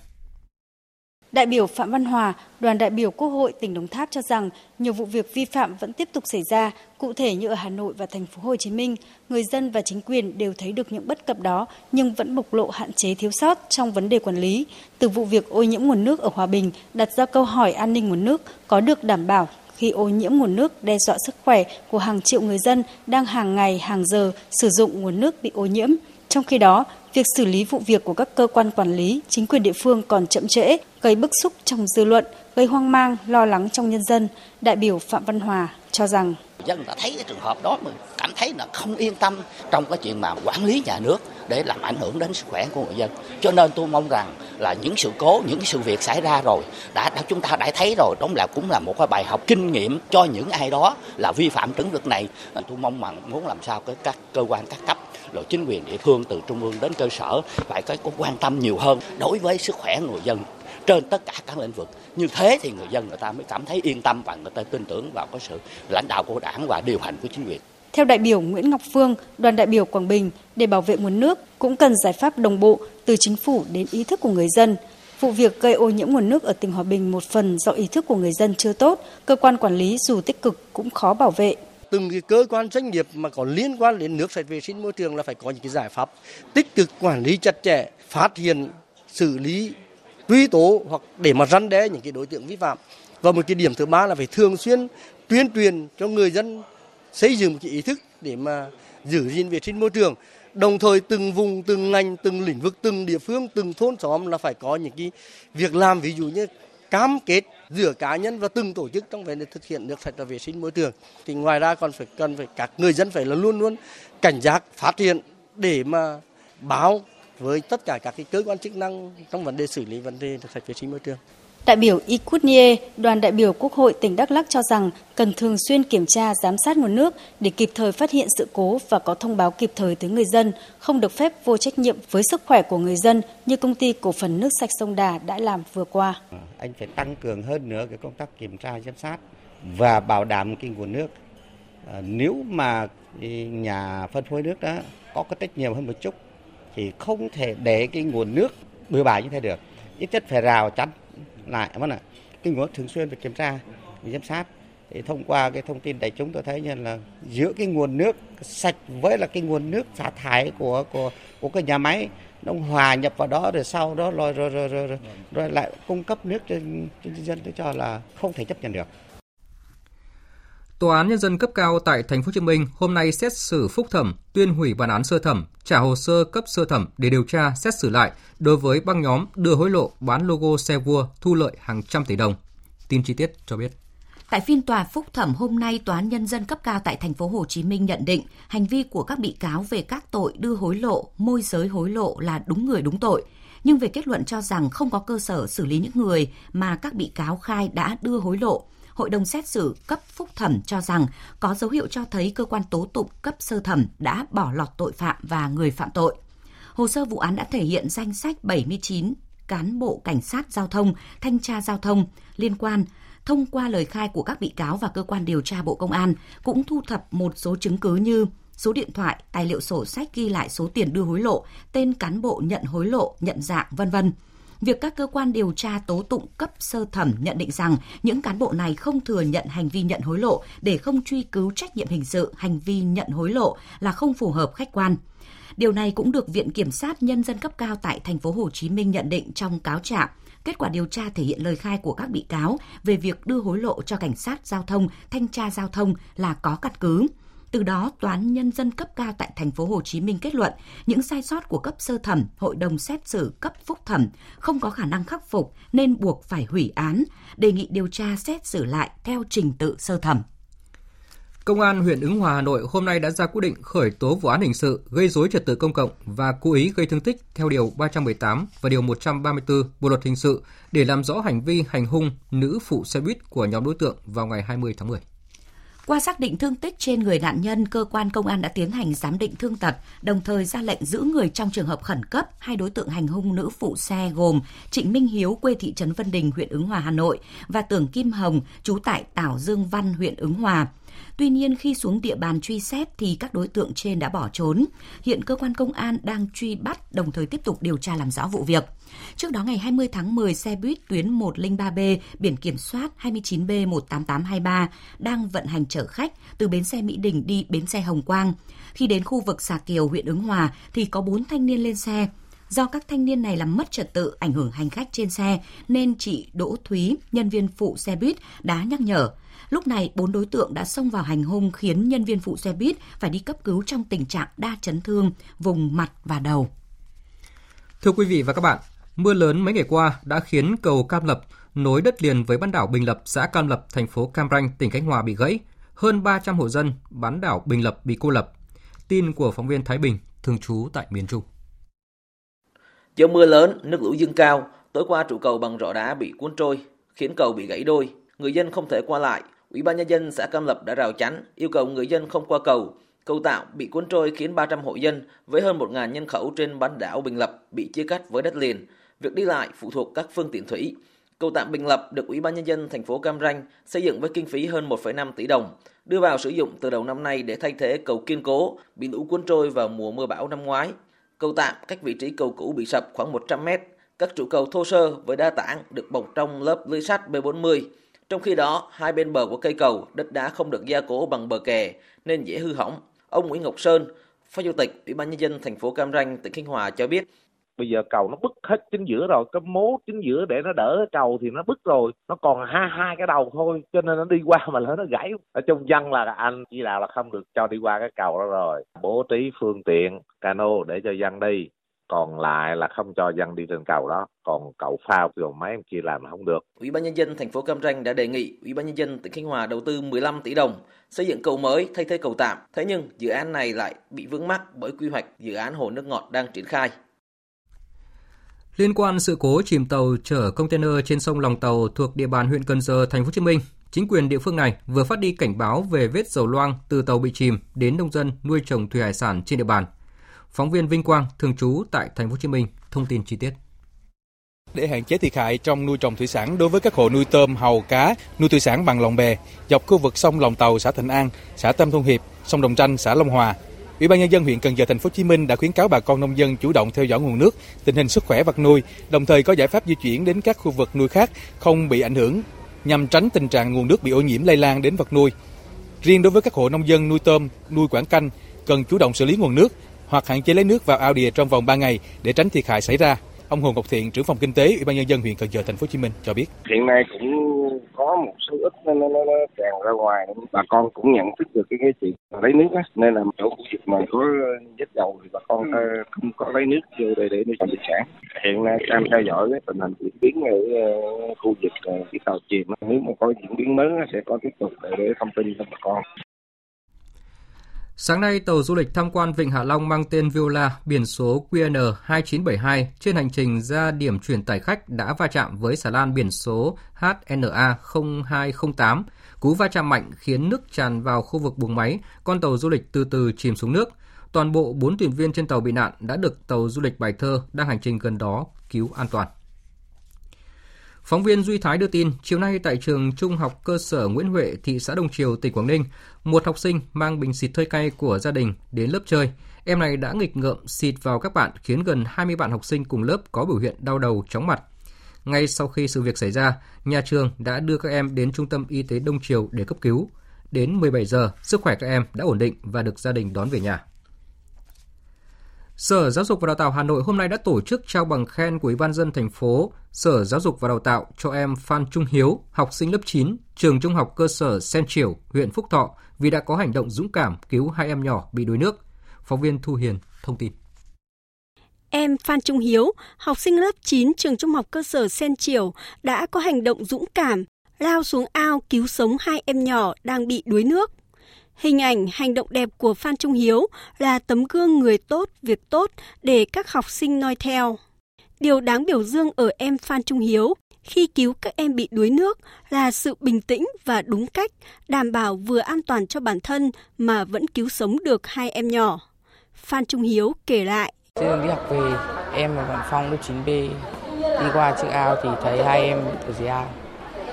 Đại biểu Phạm Văn Hòa, đoàn đại biểu Quốc hội tỉnh Đồng Tháp cho rằng nhiều vụ việc vi phạm vẫn tiếp tục xảy ra, cụ thể như ở Hà Nội và thành phố Hồ Chí Minh, người dân và chính quyền đều thấy được những bất cập đó nhưng vẫn bộc lộ hạn chế thiếu sót trong vấn đề quản lý. Từ vụ việc ô nhiễm nguồn nước ở Hòa Bình đặt ra câu hỏi an ninh nguồn nước có được đảm bảo khi ô nhiễm nguồn nước đe dọa sức khỏe của hàng triệu người dân đang hàng ngày hàng giờ sử dụng nguồn nước bị ô nhiễm. Trong khi đó, việc xử lý vụ việc của các cơ quan quản lý, chính quyền địa phương còn chậm trễ, gây bức xúc trong dư luận, gây hoang mang, lo lắng trong nhân dân. Đại biểu Phạm Văn Hòa cho rằng dân đã thấy cái trường hợp đó mà cảm thấy là không yên tâm trong cái chuyện mà quản lý nhà nước để làm ảnh hưởng đến sức khỏe của người dân. Cho nên tôi mong rằng là những sự cố, những sự việc xảy ra rồi đã, đã chúng ta đã thấy rồi, đó là cũng là một cái bài học kinh nghiệm cho những ai đó là vi phạm lĩnh vực này. Tôi mong rằng muốn làm sao cái các cơ quan các cấp rồi chính quyền địa phương từ trung ương đến cơ sở phải có, có quan tâm nhiều hơn đối với sức khỏe người dân trên tất cả các lĩnh vực. Như thế thì người dân người ta mới cảm thấy yên tâm và người ta tin tưởng vào cái sự lãnh đạo của đảng và điều hành của chính quyền. Theo đại biểu Nguyễn Ngọc Phương, đoàn đại biểu Quảng Bình, để bảo vệ nguồn nước cũng cần giải pháp đồng bộ từ chính phủ đến ý thức của người dân. Vụ việc gây ô nhiễm nguồn nước ở tỉnh Hòa Bình một phần do ý thức của người dân chưa tốt, cơ quan quản lý dù tích cực cũng khó bảo vệ từng cái cơ quan doanh nghiệp mà có liên quan đến nước sạch vệ sinh môi trường là phải có những cái giải pháp tích cực quản lý chặt chẽ, phát hiện, xử lý, truy tố hoặc để mà răn đe những cái đối tượng vi phạm. Và một cái điểm thứ ba là phải thường xuyên tuyên truyền cho người dân xây dựng một cái ý thức để mà giữ gìn vệ sinh môi trường. Đồng thời từng vùng, từng ngành, từng lĩnh vực, từng địa phương, từng thôn xóm là phải có những cái việc làm ví dụ như cam kết giữa cá nhân và từng tổ chức trong vấn đề thực hiện nước sạch và vệ sinh môi trường. Thì ngoài ra còn phải cần phải, các người dân phải là luôn luôn cảnh giác, phát hiện để mà báo với tất cả các cái cơ quan chức năng trong vấn đề xử lý vấn đề nước sạch vệ sinh môi trường. Đại biểu Ikutnie, đoàn đại biểu Quốc hội tỉnh Đắk Lắk cho rằng cần thường xuyên kiểm tra, giám sát nguồn nước để kịp thời phát hiện sự cố và có thông báo kịp thời tới người dân, không được phép vô trách nhiệm với sức khỏe của người dân như công ty cổ phần nước sạch sông Đà đã làm vừa qua. Anh phải tăng cường hơn nữa cái công tác kiểm tra, giám sát và bảo đảm cái nguồn nước. À, nếu mà nhà phân phối nước đó có cái trách nhiệm hơn một chút thì không thể để cái nguồn nước bừa bãi như thế được. Ít nhất phải rào chắn lại vâng ạ kinh nguồn thường xuyên phải kiểm tra giám sát thì thông qua cái thông tin đại chúng tôi thấy như là giữa cái nguồn nước sạch với là cái nguồn nước xả thải của của của cái nhà máy nó hòa nhập vào đó rồi sau đó rồi rồi rồi rồi, rồi, rồi lại cung cấp nước cho, cho dân tôi cho là không thể chấp nhận được. Tòa án nhân dân cấp cao tại thành phố Hồ Chí Minh hôm nay xét xử phúc thẩm, tuyên hủy bản án sơ thẩm, trả hồ sơ cấp sơ thẩm để điều tra xét xử lại đối với băng nhóm đưa hối lộ bán logo xe vua thu lợi hàng trăm tỷ đồng. Tin chi tiết cho biết. Tại phiên tòa phúc thẩm hôm nay, Tòa án nhân dân cấp cao tại thành phố Hồ Chí Minh nhận định hành vi của các bị cáo về các tội đưa hối lộ, môi giới hối lộ là đúng người đúng tội, nhưng về kết luận cho rằng không có cơ sở xử lý những người mà các bị cáo khai đã đưa hối lộ hội đồng xét xử cấp phúc thẩm cho rằng có dấu hiệu cho thấy cơ quan tố tụng cấp sơ thẩm đã bỏ lọt tội phạm và người phạm tội. Hồ sơ vụ án đã thể hiện danh sách 79 cán bộ cảnh sát giao thông, thanh tra giao thông liên quan thông qua lời khai của các bị cáo và cơ quan điều tra Bộ Công an cũng thu thập một số chứng cứ như số điện thoại, tài liệu sổ sách ghi lại số tiền đưa hối lộ, tên cán bộ nhận hối lộ, nhận dạng vân vân việc các cơ quan điều tra tố tụng cấp sơ thẩm nhận định rằng những cán bộ này không thừa nhận hành vi nhận hối lộ để không truy cứu trách nhiệm hình sự hành vi nhận hối lộ là không phù hợp khách quan. Điều này cũng được Viện Kiểm sát Nhân dân cấp cao tại thành phố Hồ Chí Minh nhận định trong cáo trạng. Kết quả điều tra thể hiện lời khai của các bị cáo về việc đưa hối lộ cho cảnh sát giao thông, thanh tra giao thông là có căn cứ. Từ đó, Tòa án Nhân dân cấp cao tại thành phố Hồ Chí Minh kết luận những sai sót của cấp sơ thẩm, hội đồng xét xử cấp phúc thẩm không có khả năng khắc phục nên buộc phải hủy án, đề nghị điều tra xét xử lại theo trình tự sơ thẩm. Công an huyện Ứng Hòa Hà Nội hôm nay đã ra quyết định khởi tố vụ án hình sự gây dối trật tự công cộng và cố ý gây thương tích theo điều 318 và điều 134 Bộ luật hình sự để làm rõ hành vi hành hung nữ phụ xe buýt của nhóm đối tượng vào ngày 20 tháng 10. Qua xác định thương tích trên người nạn nhân, cơ quan công an đã tiến hành giám định thương tật, đồng thời ra lệnh giữ người trong trường hợp khẩn cấp hai đối tượng hành hung nữ phụ xe gồm Trịnh Minh Hiếu quê thị trấn Vân Đình, huyện Ứng Hòa, Hà Nội và Tưởng Kim Hồng, trú tại Tảo Dương Văn, huyện Ứng Hòa. Tuy nhiên khi xuống địa bàn truy xét thì các đối tượng trên đã bỏ trốn. Hiện cơ quan công an đang truy bắt đồng thời tiếp tục điều tra làm rõ vụ việc. Trước đó ngày 20 tháng 10, xe buýt tuyến 103B biển kiểm soát 29B18823 đang vận hành chở khách từ bến xe Mỹ Đình đi bến xe Hồng Quang. Khi đến khu vực Xà Kiều, huyện Ứng Hòa thì có 4 thanh niên lên xe. Do các thanh niên này làm mất trật tự, ảnh hưởng hành khách trên xe, nên chị Đỗ Thúy, nhân viên phụ xe buýt, đã nhắc nhở. Lúc này, bốn đối tượng đã xông vào hành hung khiến nhân viên phụ xe buýt phải đi cấp cứu trong tình trạng đa chấn thương vùng mặt và đầu. Thưa quý vị và các bạn, mưa lớn mấy ngày qua đã khiến cầu Cam Lập nối đất liền với bán đảo Bình Lập, xã Cam Lập, thành phố Cam Ranh, tỉnh Khánh Hòa bị gãy. Hơn 300 hộ dân bán đảo Bình Lập bị cô lập. Tin của phóng viên Thái Bình, thường trú tại miền Trung. Do mưa lớn, nước lũ dâng cao, tối qua trụ cầu bằng rọ đá bị cuốn trôi, khiến cầu bị gãy đôi. Người dân không thể qua lại. Ủy ban nhân dân xã Cam Lập đã rào chắn, yêu cầu người dân không qua cầu. Cầu tạm bị cuốn trôi khiến 300 hộ dân với hơn 1.000 nhân khẩu trên bán đảo Bình Lập bị chia cắt với đất liền. Việc đi lại phụ thuộc các phương tiện thủy. Cầu tạm Bình Lập được Ủy ban nhân dân thành phố Cam Ranh xây dựng với kinh phí hơn 1,5 tỷ đồng, đưa vào sử dụng từ đầu năm nay để thay thế cầu kiên cố bị lũ cuốn trôi vào mùa mưa bão năm ngoái. Cầu tạm cách vị trí cầu cũ bị sập khoảng 100 mét. Các trụ cầu thô sơ với đa tảng được bọc trong lớp lưới sắt B40. Trong khi đó, hai bên bờ của cây cầu, đất đá không được gia cố bằng bờ kè nên dễ hư hỏng. Ông Nguyễn Ngọc Sơn, Phó Chủ tịch Ủy ban nhân dân thành phố Cam Ranh, tỉnh Khánh Hòa cho biết. Bây giờ cầu nó bứt hết chính giữa rồi cái mố chính giữa để nó đỡ cầu thì nó bứt rồi. Nó còn hai hai cái đầu thôi cho nên nó đi qua mà nó gãy. Ở trong dân là anh chỉ đạo là không được cho đi qua cái cầu đó rồi. Bố trí phương tiện cano để cho dân đi còn lại là không cho dân đi trên cầu đó. Còn cầu phao rồi mấy em kia làm không được. Ủy ban nhân dân thành phố Cam Ranh đã đề nghị Ủy ban nhân dân tỉnh Khánh Hòa đầu tư 15 tỷ đồng xây dựng cầu mới thay thế cầu tạm. Thế nhưng dự án này lại bị vướng mắc bởi quy hoạch dự án hồ nước ngọt đang triển khai. Liên quan sự cố chìm tàu chở container trên sông Lòng Tàu thuộc địa bàn huyện Cần Giờ, thành phố Hồ Chí Minh, chính quyền địa phương này vừa phát đi cảnh báo về vết dầu loang từ tàu bị chìm đến nông dân nuôi trồng thủy hải sản trên địa bàn. Phóng viên Vinh Quang thường trú tại thành phố Hồ Chí Minh thông tin chi tiết. Để hạn chế thiệt hại trong nuôi trồng thủy sản đối với các hộ nuôi tôm, hàu, cá, nuôi thủy sản bằng lồng bè dọc khu vực sông Lòng Tàu, xã Thịnh An, xã Tam Thôn Hiệp, sông Đồng Tranh, xã Long Hòa, Ủy ban nhân dân huyện Cần Giờ thành phố Hồ Chí Minh đã khuyến cáo bà con nông dân chủ động theo dõi nguồn nước, tình hình sức khỏe vật nuôi, đồng thời có giải pháp di chuyển đến các khu vực nuôi khác không bị ảnh hưởng nhằm tránh tình trạng nguồn nước bị ô nhiễm lây lan đến vật nuôi. Riêng đối với các hộ nông dân nuôi tôm, nuôi quảng canh cần chủ động xử lý nguồn nước hoặc hạn chế lấy nước vào ao đìa trong vòng 3 ngày để tránh thiệt hại xảy ra. Ông Hồ Ngọc Thiện, trưởng phòng kinh tế Ủy ban nhân dân huyện Cần Giờ thành phố Hồ Chí Minh cho biết. Hiện nay cũng có một số ít nó nó, nó, nó tràn ra ngoài, bà con cũng nhận thức được cái cái chuyện lấy nước á, nên là chỗ khu vực mà có vết dầu thì bà con ừ. không có lấy nước vô để để nuôi trồng thủy sản. Hiện nay đang theo dõi cái tình hình diễn biến ở uh, khu vực uh, cái tàu chìm, nếu mà có diễn biến mới sẽ có tiếp tục để, để thông tin cho bà con. Sáng nay, tàu du lịch tham quan Vịnh Hạ Long mang tên Viola, biển số QN 2972 trên hành trình ra điểm chuyển tải khách đã va chạm với xà lan biển số HNA 0208. Cú va chạm mạnh khiến nước tràn vào khu vực buồng máy, con tàu du lịch từ từ chìm xuống nước. Toàn bộ 4 thuyền viên trên tàu bị nạn đã được tàu du lịch Bài Thơ đang hành trình gần đó cứu an toàn. Phóng viên Duy Thái đưa tin, chiều nay tại trường Trung học cơ sở Nguyễn Huệ, thị xã Đông Triều, tỉnh Quảng Ninh, một học sinh mang bình xịt hơi cay của gia đình đến lớp chơi. Em này đã nghịch ngợm xịt vào các bạn khiến gần 20 bạn học sinh cùng lớp có biểu hiện đau đầu, chóng mặt. Ngay sau khi sự việc xảy ra, nhà trường đã đưa các em đến trung tâm y tế Đông Triều để cấp cứu. Đến 17 giờ, sức khỏe các em đã ổn định và được gia đình đón về nhà. Sở Giáo dục và Đào tạo Hà Nội hôm nay đã tổ chức trao bằng khen của Ủy ban dân thành phố Sở Giáo dục và Đào tạo cho em Phan Trung Hiếu, học sinh lớp 9, trường trung học cơ sở Sen Triểu, huyện Phúc Thọ vì đã có hành động dũng cảm cứu hai em nhỏ bị đuối nước. Phóng viên Thu Hiền thông tin. Em Phan Trung Hiếu, học sinh lớp 9 trường trung học cơ sở Sen Triểu đã có hành động dũng cảm, lao xuống ao cứu sống hai em nhỏ đang bị đuối nước. Hình ảnh, hành động đẹp của Phan Trung Hiếu là tấm gương người tốt, việc tốt để các học sinh noi theo. Điều đáng biểu dương ở em Phan Trung Hiếu khi cứu các em bị đuối nước là sự bình tĩnh và đúng cách, đảm bảo vừa an toàn cho bản thân mà vẫn cứu sống được hai em nhỏ. Phan Trung Hiếu kể lại. Trên đường đi học về, em và bạn Phong lớp 9B đi qua chiếc ao thì thấy hai em ở dưới ao.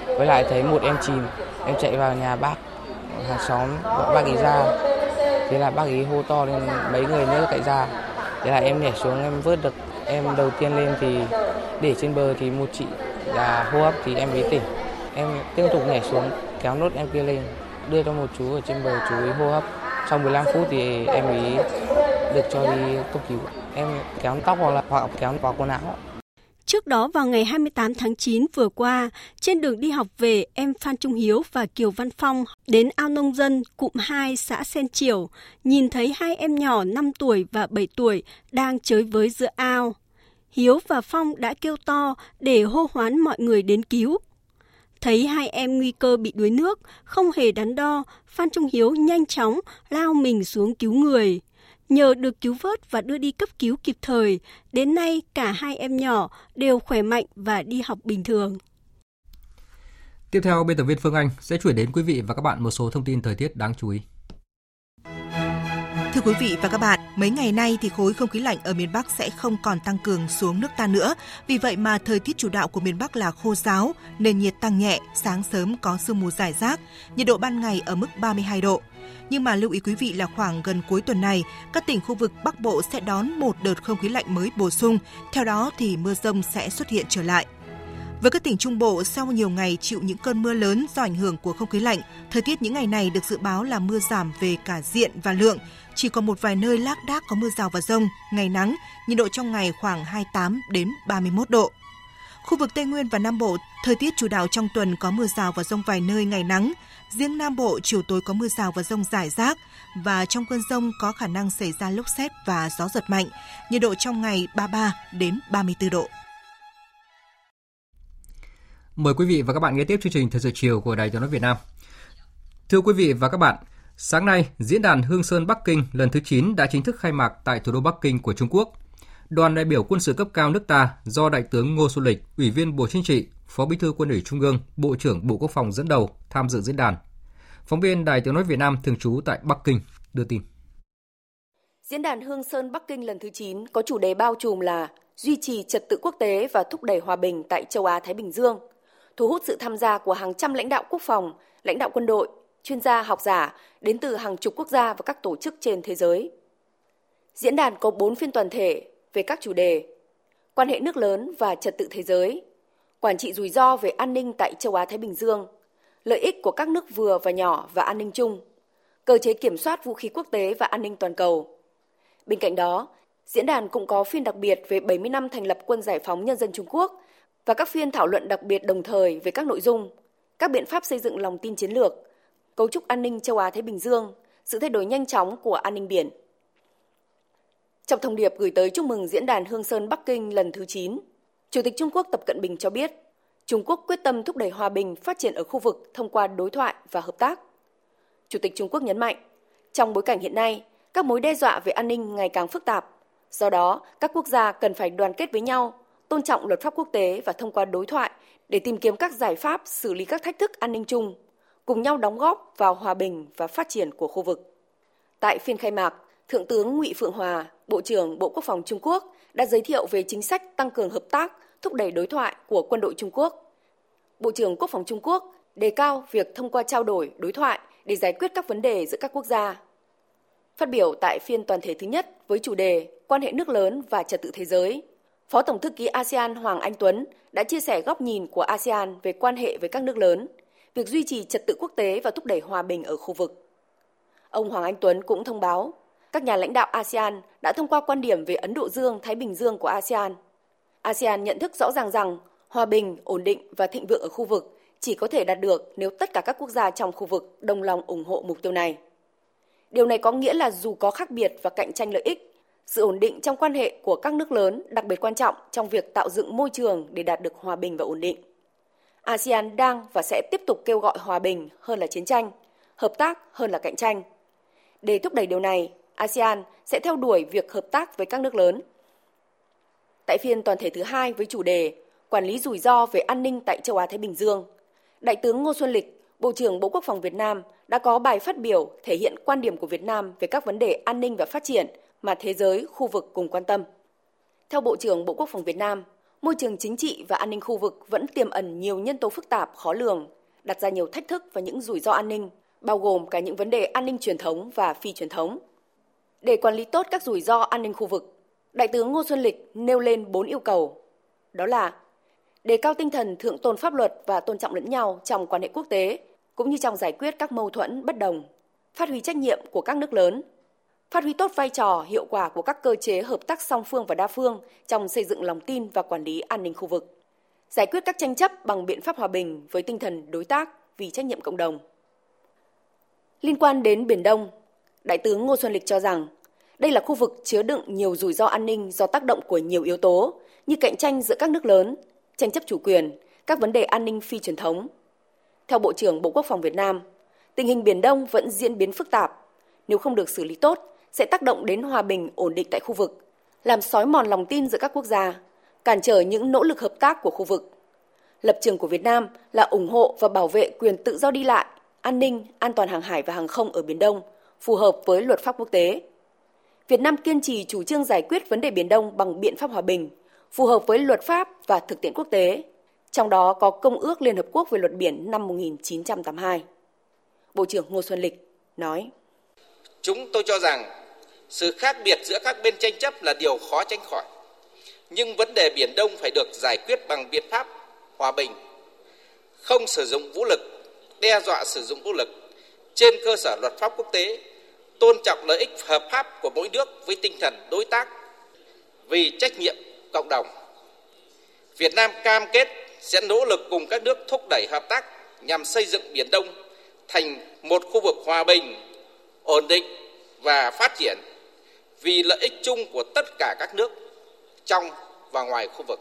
Với lại thấy một em chìm, em chạy vào nhà bác hàng xóm gọi bác ấy ra. Thế là bác ấy hô to lên mấy người nữa chạy ra. Thế là em nhảy xuống, em vớt được, em đầu tiên lên thì để trên bờ thì một chị là hô hấp thì em ấy tỉnh. Em tiếp tục nhảy xuống, kéo nốt em kia lên, đưa cho một chú ở trên bờ, chú ấy hô hấp. Sau 15 phút thì em ấy được cho đi cấp cứu. Em kéo tóc hoặc là hoặc kéo vào quần áo. Trước đó vào ngày 28 tháng 9 vừa qua, trên đường đi học về, em Phan Trung Hiếu và Kiều Văn Phong đến ao nông dân cụm 2 xã Sen Triều, nhìn thấy hai em nhỏ 5 tuổi và 7 tuổi đang chơi với giữa ao. Hiếu và Phong đã kêu to để hô hoán mọi người đến cứu. Thấy hai em nguy cơ bị đuối nước, không hề đắn đo, Phan Trung Hiếu nhanh chóng lao mình xuống cứu người. Nhờ được cứu vớt và đưa đi cấp cứu kịp thời, đến nay cả hai em nhỏ đều khỏe mạnh và đi học bình thường. Tiếp theo, biên tập viên Phương Anh sẽ chuyển đến quý vị và các bạn một số thông tin thời tiết đáng chú ý. Thưa quý vị và các bạn, mấy ngày nay thì khối không khí lạnh ở miền Bắc sẽ không còn tăng cường xuống nước ta nữa. Vì vậy mà thời tiết chủ đạo của miền Bắc là khô giáo, nền nhiệt tăng nhẹ, sáng sớm có sương mù rải rác, nhiệt độ ban ngày ở mức 32 độ. Nhưng mà lưu ý quý vị là khoảng gần cuối tuần này, các tỉnh khu vực Bắc Bộ sẽ đón một đợt không khí lạnh mới bổ sung, theo đó thì mưa rông sẽ xuất hiện trở lại. Với các tỉnh Trung Bộ, sau nhiều ngày chịu những cơn mưa lớn do ảnh hưởng của không khí lạnh, thời tiết những ngày này được dự báo là mưa giảm về cả diện và lượng. Chỉ có một vài nơi lác đác có mưa rào và rông, ngày nắng, nhiệt độ trong ngày khoảng 28 đến 31 độ. Khu vực Tây Nguyên và Nam Bộ, thời tiết chủ đạo trong tuần có mưa rào và rông vài nơi ngày nắng. Riêng Nam Bộ, chiều tối có mưa rào và rông rải rác và trong cơn rông có khả năng xảy ra lốc xét và gió giật mạnh. Nhiệt độ trong ngày 33 đến 34 độ. Mời quý vị và các bạn nghe tiếp chương trình Thời sự chiều của Đài Tiếng nói Việt Nam. Thưa quý vị và các bạn, sáng nay, diễn đàn Hương Sơn Bắc Kinh lần thứ 9 đã chính thức khai mạc tại thủ đô Bắc Kinh của Trung Quốc. Đoàn đại biểu quân sự cấp cao nước ta do Đại tướng Ngô Xuân Lịch, Ủy viên Bộ Chính trị, Phó Bí thư Quân ủy Trung ương, Bộ trưởng Bộ Quốc phòng dẫn đầu tham dự diễn đàn. Phóng viên Đài Tiếng nói Việt Nam thường trú tại Bắc Kinh đưa tin. Diễn đàn Hương Sơn Bắc Kinh lần thứ 9 có chủ đề bao trùm là duy trì trật tự quốc tế và thúc đẩy hòa bình tại châu Á Thái Bình Dương, thu hút sự tham gia của hàng trăm lãnh đạo quốc phòng, lãnh đạo quân đội, chuyên gia học giả đến từ hàng chục quốc gia và các tổ chức trên thế giới. Diễn đàn có 4 phiên toàn thể về các chủ đề quan hệ nước lớn và trật tự thế giới, quản trị rủi ro về an ninh tại châu Á Thái Bình Dương, lợi ích của các nước vừa và nhỏ và an ninh chung, cơ chế kiểm soát vũ khí quốc tế và an ninh toàn cầu. Bên cạnh đó, diễn đàn cũng có phiên đặc biệt về 70 năm thành lập Quân Giải phóng Nhân dân Trung Quốc và các phiên thảo luận đặc biệt đồng thời về các nội dung, các biện pháp xây dựng lòng tin chiến lược, cấu trúc an ninh châu Á Thái Bình Dương, sự thay đổi nhanh chóng của an ninh biển. Trong thông điệp gửi tới chúc mừng diễn đàn Hương Sơn Bắc Kinh lần thứ 9, Chủ tịch Trung Quốc Tập Cận Bình cho biết, Trung Quốc quyết tâm thúc đẩy hòa bình phát triển ở khu vực thông qua đối thoại và hợp tác. Chủ tịch Trung Quốc nhấn mạnh, trong bối cảnh hiện nay, các mối đe dọa về an ninh ngày càng phức tạp. Do đó, các quốc gia cần phải đoàn kết với nhau, tôn trọng luật pháp quốc tế và thông qua đối thoại để tìm kiếm các giải pháp xử lý các thách thức an ninh chung, cùng nhau đóng góp vào hòa bình và phát triển của khu vực. Tại phiên khai mạc, Thượng tướng Ngụy Phượng Hòa, Bộ trưởng Bộ Quốc phòng Trung Quốc đã giới thiệu về chính sách tăng cường hợp tác, thúc đẩy đối thoại của quân đội Trung Quốc. Bộ trưởng Quốc phòng Trung Quốc đề cao việc thông qua trao đổi, đối thoại để giải quyết các vấn đề giữa các quốc gia. Phát biểu tại phiên toàn thể thứ nhất với chủ đề Quan hệ nước lớn và trật tự thế giới, Phó Tổng thư ký ASEAN Hoàng Anh Tuấn đã chia sẻ góc nhìn của ASEAN về quan hệ với các nước lớn, việc duy trì trật tự quốc tế và thúc đẩy hòa bình ở khu vực. Ông Hoàng Anh Tuấn cũng thông báo, các nhà lãnh đạo ASEAN đã thông qua quan điểm về Ấn Độ Dương-Thái Bình Dương của ASEAN. ASEAN nhận thức rõ ràng rằng hòa bình, ổn định và thịnh vượng ở khu vực chỉ có thể đạt được nếu tất cả các quốc gia trong khu vực đồng lòng ủng hộ mục tiêu này. Điều này có nghĩa là dù có khác biệt và cạnh tranh lợi ích, sự ổn định trong quan hệ của các nước lớn đặc biệt quan trọng trong việc tạo dựng môi trường để đạt được hòa bình và ổn định. ASEAN đang và sẽ tiếp tục kêu gọi hòa bình hơn là chiến tranh, hợp tác hơn là cạnh tranh. Để thúc đẩy điều này, ASEAN sẽ theo đuổi việc hợp tác với các nước lớn. Tại phiên toàn thể thứ hai với chủ đề Quản lý rủi ro về an ninh tại châu Á Thái Bình Dương, Đại tướng Ngô Xuân Lịch, Bộ trưởng Bộ Quốc phòng Việt Nam đã có bài phát biểu thể hiện quan điểm của Việt Nam về các vấn đề an ninh và phát triển mà thế giới, khu vực cùng quan tâm. Theo Bộ trưởng Bộ Quốc phòng Việt Nam, môi trường chính trị và an ninh khu vực vẫn tiềm ẩn nhiều nhân tố phức tạp, khó lường, đặt ra nhiều thách thức và những rủi ro an ninh, bao gồm cả những vấn đề an ninh truyền thống và phi truyền thống. Để quản lý tốt các rủi ro an ninh khu vực, Đại tướng Ngô Xuân Lịch nêu lên 4 yêu cầu. Đó là đề cao tinh thần thượng tôn pháp luật và tôn trọng lẫn nhau trong quan hệ quốc tế, cũng như trong giải quyết các mâu thuẫn bất đồng, phát huy trách nhiệm của các nước lớn, phát huy tốt vai trò hiệu quả của các cơ chế hợp tác song phương và đa phương trong xây dựng lòng tin và quản lý an ninh khu vực, giải quyết các tranh chấp bằng biện pháp hòa bình với tinh thần đối tác vì trách nhiệm cộng đồng. Liên quan đến Biển Đông, Đại tướng Ngô Xuân Lịch cho rằng đây là khu vực chứa đựng nhiều rủi ro an ninh do tác động của nhiều yếu tố như cạnh tranh giữa các nước lớn, tranh chấp chủ quyền, các vấn đề an ninh phi truyền thống. Theo Bộ trưởng Bộ Quốc phòng Việt Nam, tình hình Biển Đông vẫn diễn biến phức tạp. Nếu không được xử lý tốt, sẽ tác động đến hòa bình ổn định tại khu vực, làm sói mòn lòng tin giữa các quốc gia, cản trở những nỗ lực hợp tác của khu vực. Lập trường của Việt Nam là ủng hộ và bảo vệ quyền tự do đi lại, an ninh, an toàn hàng hải và hàng không ở Biển Đông, phù hợp với luật pháp quốc tế. Việt Nam kiên trì chủ trương giải quyết vấn đề Biển Đông bằng biện pháp hòa bình, phù hợp với luật pháp và thực tiễn quốc tế, trong đó có Công ước Liên Hợp Quốc về luật biển năm 1982. Bộ trưởng Ngô Xuân Lịch nói. Chúng tôi cho rằng sự khác biệt giữa các bên tranh chấp là điều khó tránh khỏi. Nhưng vấn đề Biển Đông phải được giải quyết bằng biện pháp hòa bình, không sử dụng vũ lực, đe dọa sử dụng vũ lực trên cơ sở luật pháp quốc tế, tôn trọng lợi ích hợp pháp của mỗi nước với tinh thần đối tác vì trách nhiệm cộng đồng. Việt Nam cam kết sẽ nỗ lực cùng các nước thúc đẩy hợp tác nhằm xây dựng Biển Đông thành một khu vực hòa bình, ổn định và phát triển vì lợi ích chung của tất cả các nước trong và ngoài khu vực.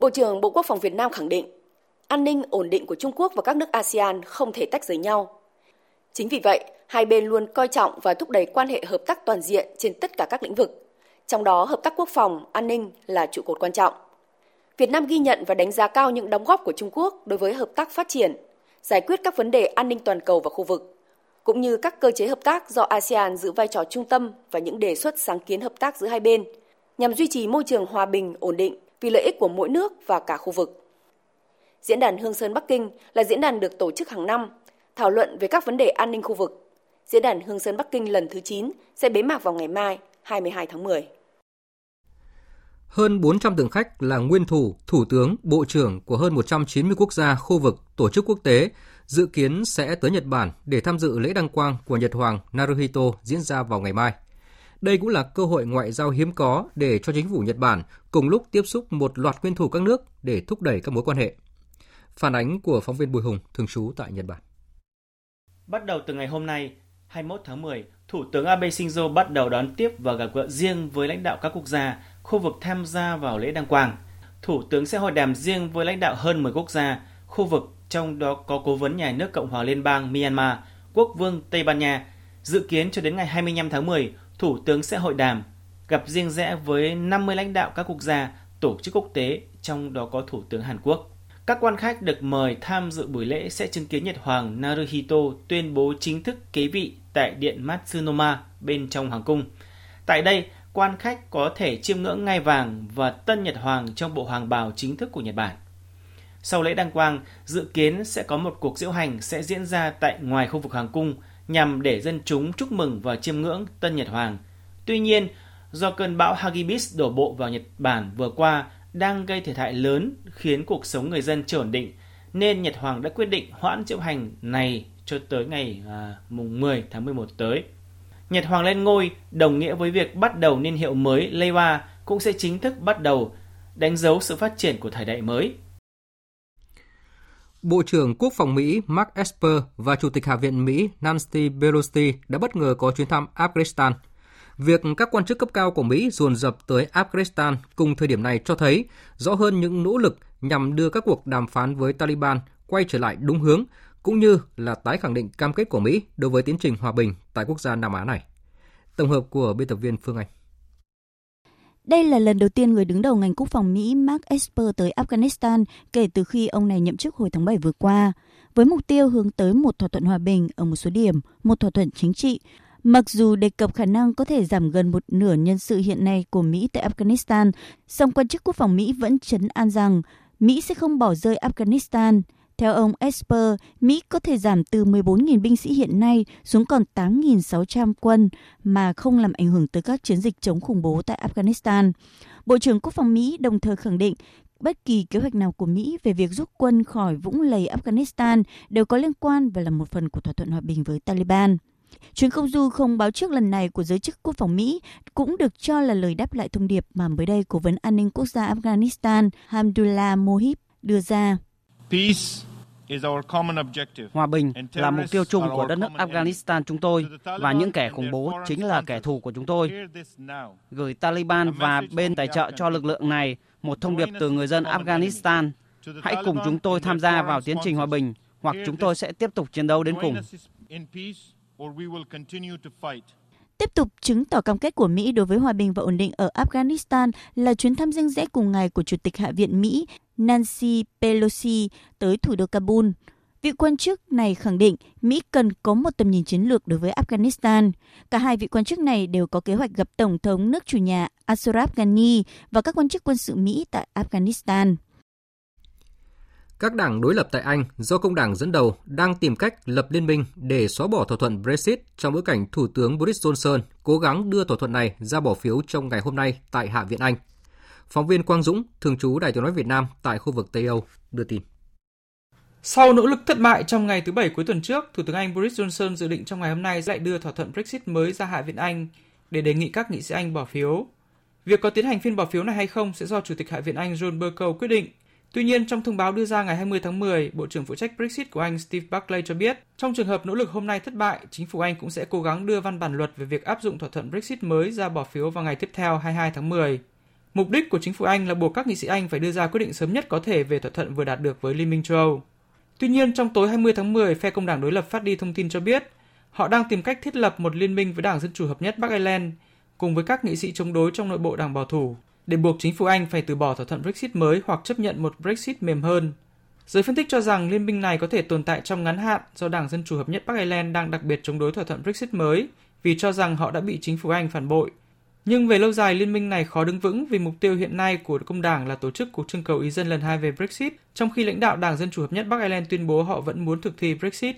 Bộ trưởng Bộ Quốc phòng Việt Nam khẳng định, an ninh ổn định của Trung Quốc và các nước ASEAN không thể tách rời nhau. Chính vì vậy, hai bên luôn coi trọng và thúc đẩy quan hệ hợp tác toàn diện trên tất cả các lĩnh vực, trong đó hợp tác quốc phòng, an ninh là trụ cột quan trọng. Việt Nam ghi nhận và đánh giá cao những đóng góp của Trung Quốc đối với hợp tác phát triển, giải quyết các vấn đề an ninh toàn cầu và khu vực, cũng như các cơ chế hợp tác do ASEAN giữ vai trò trung tâm và những đề xuất sáng kiến hợp tác giữa hai bên, nhằm duy trì môi trường hòa bình, ổn định vì lợi ích của mỗi nước và cả khu vực. Diễn đàn Hương Sơn Bắc Kinh là diễn đàn được tổ chức hàng năm, thảo luận về các vấn đề an ninh khu vực. Diễn đàn Hương Sơn Bắc Kinh lần thứ 9 sẽ bế mạc vào ngày mai, 22 tháng 10. Hơn 400 tượng khách là nguyên thủ, thủ tướng, bộ trưởng của hơn 190 quốc gia, khu vực, tổ chức quốc tế dự kiến sẽ tới Nhật Bản để tham dự lễ đăng quang của Nhật Hoàng Naruhito diễn ra vào ngày mai. Đây cũng là cơ hội ngoại giao hiếm có để cho chính phủ Nhật Bản cùng lúc tiếp xúc một loạt nguyên thủ các nước để thúc đẩy các mối quan hệ. Phản ánh của phóng viên Bùi Hùng, thường trú tại Nhật Bản. Bắt đầu từ ngày hôm nay, 21 tháng 10, Thủ tướng Abe Shinzo bắt đầu đón tiếp và gặp gỡ riêng với lãnh đạo các quốc gia, khu vực tham gia vào lễ đăng quang. Thủ tướng sẽ hội đàm riêng với lãnh đạo hơn 10 quốc gia, khu vực trong đó có cố vấn nhà nước Cộng hòa Liên bang Myanmar, Quốc vương Tây Ban Nha. Dự kiến cho đến ngày 25 tháng 10, Thủ tướng sẽ hội đàm, gặp riêng rẽ với 50 lãnh đạo các quốc gia, tổ chức quốc tế, trong đó có Thủ tướng Hàn Quốc. Các quan khách được mời tham dự buổi lễ sẽ chứng kiến Nhật Hoàng Naruhito tuyên bố chính thức kế vị tại Điện Matsunoma bên trong Hoàng cung. Tại đây, quan khách có thể chiêm ngưỡng ngai vàng và tân Nhật Hoàng trong bộ hoàng bào chính thức của Nhật Bản. Sau lễ đăng quang, dự kiến sẽ có một cuộc diễu hành sẽ diễn ra tại ngoài khu vực hoàng cung nhằm để dân chúng chúc mừng và chiêm ngưỡng tân Nhật Hoàng. Tuy nhiên, do cơn bão Hagibis đổ bộ vào Nhật Bản vừa qua đang gây thiệt hại lớn khiến cuộc sống người dân chưa ổn định, nên Nhật Hoàng đã quyết định hoãn diễu hành này cho tới ngày à, mùng 10 tháng 11 tới. Nhật Hoàng lên ngôi đồng nghĩa với việc bắt đầu niên hiệu mới Leiwa cũng sẽ chính thức bắt đầu đánh dấu sự phát triển của thời đại mới. Bộ trưởng Quốc phòng Mỹ Mark Esper và Chủ tịch Hạ viện Mỹ Nancy Pelosi đã bất ngờ có chuyến thăm Afghanistan. Việc các quan chức cấp cao của Mỹ dồn dập tới Afghanistan cùng thời điểm này cho thấy rõ hơn những nỗ lực nhằm đưa các cuộc đàm phán với Taliban quay trở lại đúng hướng, cũng như là tái khẳng định cam kết của Mỹ đối với tiến trình hòa bình tại quốc gia Nam Á này. Tổng hợp của biên tập viên Phương Anh. Đây là lần đầu tiên người đứng đầu ngành quốc phòng Mỹ Mark Esper tới Afghanistan kể từ khi ông này nhậm chức hồi tháng 7 vừa qua, với mục tiêu hướng tới một thỏa thuận hòa bình ở một số điểm, một thỏa thuận chính trị, Mặc dù đề cập khả năng có thể giảm gần một nửa nhân sự hiện nay của Mỹ tại Afghanistan, song quan chức quốc phòng Mỹ vẫn chấn an rằng Mỹ sẽ không bỏ rơi Afghanistan. Theo ông Esper, Mỹ có thể giảm từ 14.000 binh sĩ hiện nay xuống còn 8.600 quân mà không làm ảnh hưởng tới các chiến dịch chống khủng bố tại Afghanistan. Bộ trưởng Quốc phòng Mỹ đồng thời khẳng định bất kỳ kế hoạch nào của Mỹ về việc rút quân khỏi vũng lầy Afghanistan đều có liên quan và là một phần của thỏa thuận hòa bình với Taliban. Chuyến công du không báo trước lần này của giới chức quốc phòng Mỹ cũng được cho là lời đáp lại thông điệp mà mới đây Cố vấn an ninh quốc gia Afghanistan Hamdullah Mohib đưa ra. Hòa bình là mục tiêu chung của đất nước Afghanistan chúng tôi và những kẻ khủng bố chính là kẻ thù của chúng tôi. Gửi Taliban và bên tài trợ cho lực lượng này một thông điệp từ người dân Afghanistan. Hãy cùng chúng tôi tham gia vào tiến trình hòa bình hoặc chúng tôi sẽ tiếp tục chiến đấu đến cùng. Tiếp tục chứng tỏ cam kết của Mỹ đối với hòa bình và ổn định ở Afghanistan là chuyến thăm riêng rẽ cùng ngày của Chủ tịch Hạ viện Mỹ Nancy Pelosi tới thủ đô Kabul. Vị quan chức này khẳng định Mỹ cần có một tầm nhìn chiến lược đối với Afghanistan. Cả hai vị quan chức này đều có kế hoạch gặp Tổng thống nước chủ nhà Ashraf Ghani và các quan chức quân sự Mỹ tại Afghanistan. Các đảng đối lập tại Anh do công đảng dẫn đầu đang tìm cách lập liên minh để xóa bỏ thỏa thuận Brexit trong bối cảnh Thủ tướng Boris Johnson cố gắng đưa thỏa thuận này ra bỏ phiếu trong ngày hôm nay tại Hạ viện Anh. Phóng viên Quang Dũng, thường trú Đài tiếng nói Việt Nam tại khu vực Tây Âu, đưa tin. Sau nỗ lực thất bại trong ngày thứ Bảy cuối tuần trước, Thủ tướng Anh Boris Johnson dự định trong ngày hôm nay lại đưa thỏa thuận Brexit mới ra Hạ viện Anh để đề nghị các nghị sĩ Anh bỏ phiếu. Việc có tiến hành phiên bỏ phiếu này hay không sẽ do Chủ tịch Hạ viện Anh John Bercow quyết định Tuy nhiên, trong thông báo đưa ra ngày 20 tháng 10, Bộ trưởng phụ trách Brexit của Anh Steve Barclay cho biết, trong trường hợp nỗ lực hôm nay thất bại, chính phủ Anh cũng sẽ cố gắng đưa văn bản luật về việc áp dụng thỏa thuận Brexit mới ra bỏ phiếu vào ngày tiếp theo 22 tháng 10. Mục đích của chính phủ Anh là buộc các nghị sĩ Anh phải đưa ra quyết định sớm nhất có thể về thỏa thuận vừa đạt được với Liên minh châu Âu. Tuy nhiên, trong tối 20 tháng 10, phe công đảng đối lập phát đi thông tin cho biết họ đang tìm cách thiết lập một liên minh với Đảng Dân Chủ Hợp nhất Bắc Ireland cùng với các nghị sĩ chống đối trong nội bộ Đảng Bảo thủ để buộc chính phủ Anh phải từ bỏ thỏa thuận Brexit mới hoặc chấp nhận một Brexit mềm hơn. Giới phân tích cho rằng liên minh này có thể tồn tại trong ngắn hạn do Đảng Dân Chủ Hợp nhất Bắc Ireland đang đặc biệt chống đối thỏa thuận Brexit mới vì cho rằng họ đã bị chính phủ Anh phản bội. Nhưng về lâu dài, liên minh này khó đứng vững vì mục tiêu hiện nay của công đảng là tổ chức cuộc trưng cầu ý dân lần hai về Brexit, trong khi lãnh đạo Đảng Dân Chủ Hợp nhất Bắc Ireland tuyên bố họ vẫn muốn thực thi Brexit.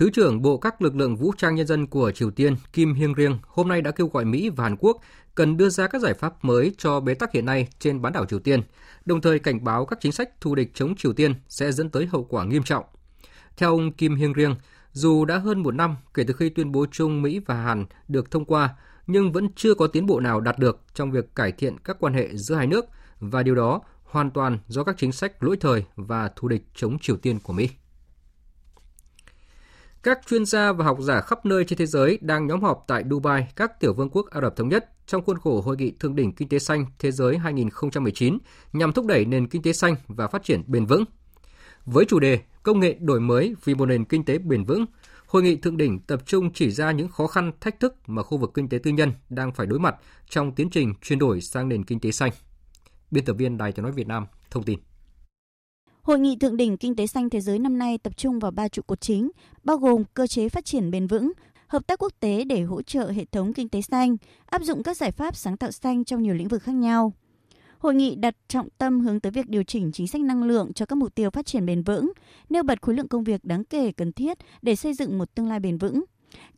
Thứ trưởng Bộ các lực lượng vũ trang nhân dân của Triều Tiên Kim Hyung Riêng hôm nay đã kêu gọi Mỹ và Hàn Quốc cần đưa ra các giải pháp mới cho bế tắc hiện nay trên bán đảo Triều Tiên, đồng thời cảnh báo các chính sách thù địch chống Triều Tiên sẽ dẫn tới hậu quả nghiêm trọng. Theo ông Kim Hyung Riêng, dù đã hơn một năm kể từ khi tuyên bố chung Mỹ và Hàn được thông qua, nhưng vẫn chưa có tiến bộ nào đạt được trong việc cải thiện các quan hệ giữa hai nước và điều đó hoàn toàn do các chính sách lỗi thời và thù địch chống Triều Tiên của Mỹ. Các chuyên gia và học giả khắp nơi trên thế giới đang nhóm họp tại Dubai, các tiểu vương quốc Ả Rập Thống Nhất trong khuôn khổ Hội nghị Thượng đỉnh Kinh tế Xanh Thế giới 2019 nhằm thúc đẩy nền kinh tế xanh và phát triển bền vững. Với chủ đề Công nghệ đổi mới vì một nền kinh tế bền vững, Hội nghị thượng đỉnh tập trung chỉ ra những khó khăn, thách thức mà khu vực kinh tế tư nhân đang phải đối mặt trong tiến trình chuyển đổi sang nền kinh tế xanh. Biên tập viên Đài tiếng nói Việt Nam thông tin. Hội nghị thượng đỉnh kinh tế xanh thế giới năm nay tập trung vào ba trụ cột chính, bao gồm cơ chế phát triển bền vững, hợp tác quốc tế để hỗ trợ hệ thống kinh tế xanh, áp dụng các giải pháp sáng tạo xanh trong nhiều lĩnh vực khác nhau. Hội nghị đặt trọng tâm hướng tới việc điều chỉnh chính sách năng lượng cho các mục tiêu phát triển bền vững, nêu bật khối lượng công việc đáng kể cần thiết để xây dựng một tương lai bền vững.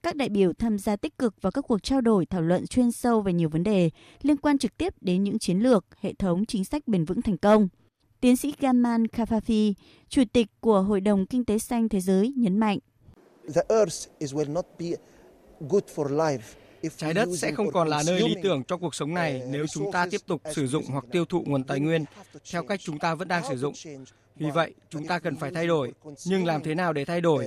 Các đại biểu tham gia tích cực vào các cuộc trao đổi thảo luận chuyên sâu về nhiều vấn đề liên quan trực tiếp đến những chiến lược, hệ thống chính sách bền vững thành công. Tiến sĩ Gaman Kafafi, Chủ tịch của Hội đồng Kinh tế Xanh Thế giới nhấn mạnh. Trái đất sẽ không còn là nơi lý tưởng cho cuộc sống này nếu chúng ta tiếp tục sử dụng hoặc tiêu thụ nguồn tài nguyên theo cách chúng ta vẫn đang sử dụng. Vì vậy, chúng ta cần phải thay đổi. Nhưng làm thế nào để thay đổi?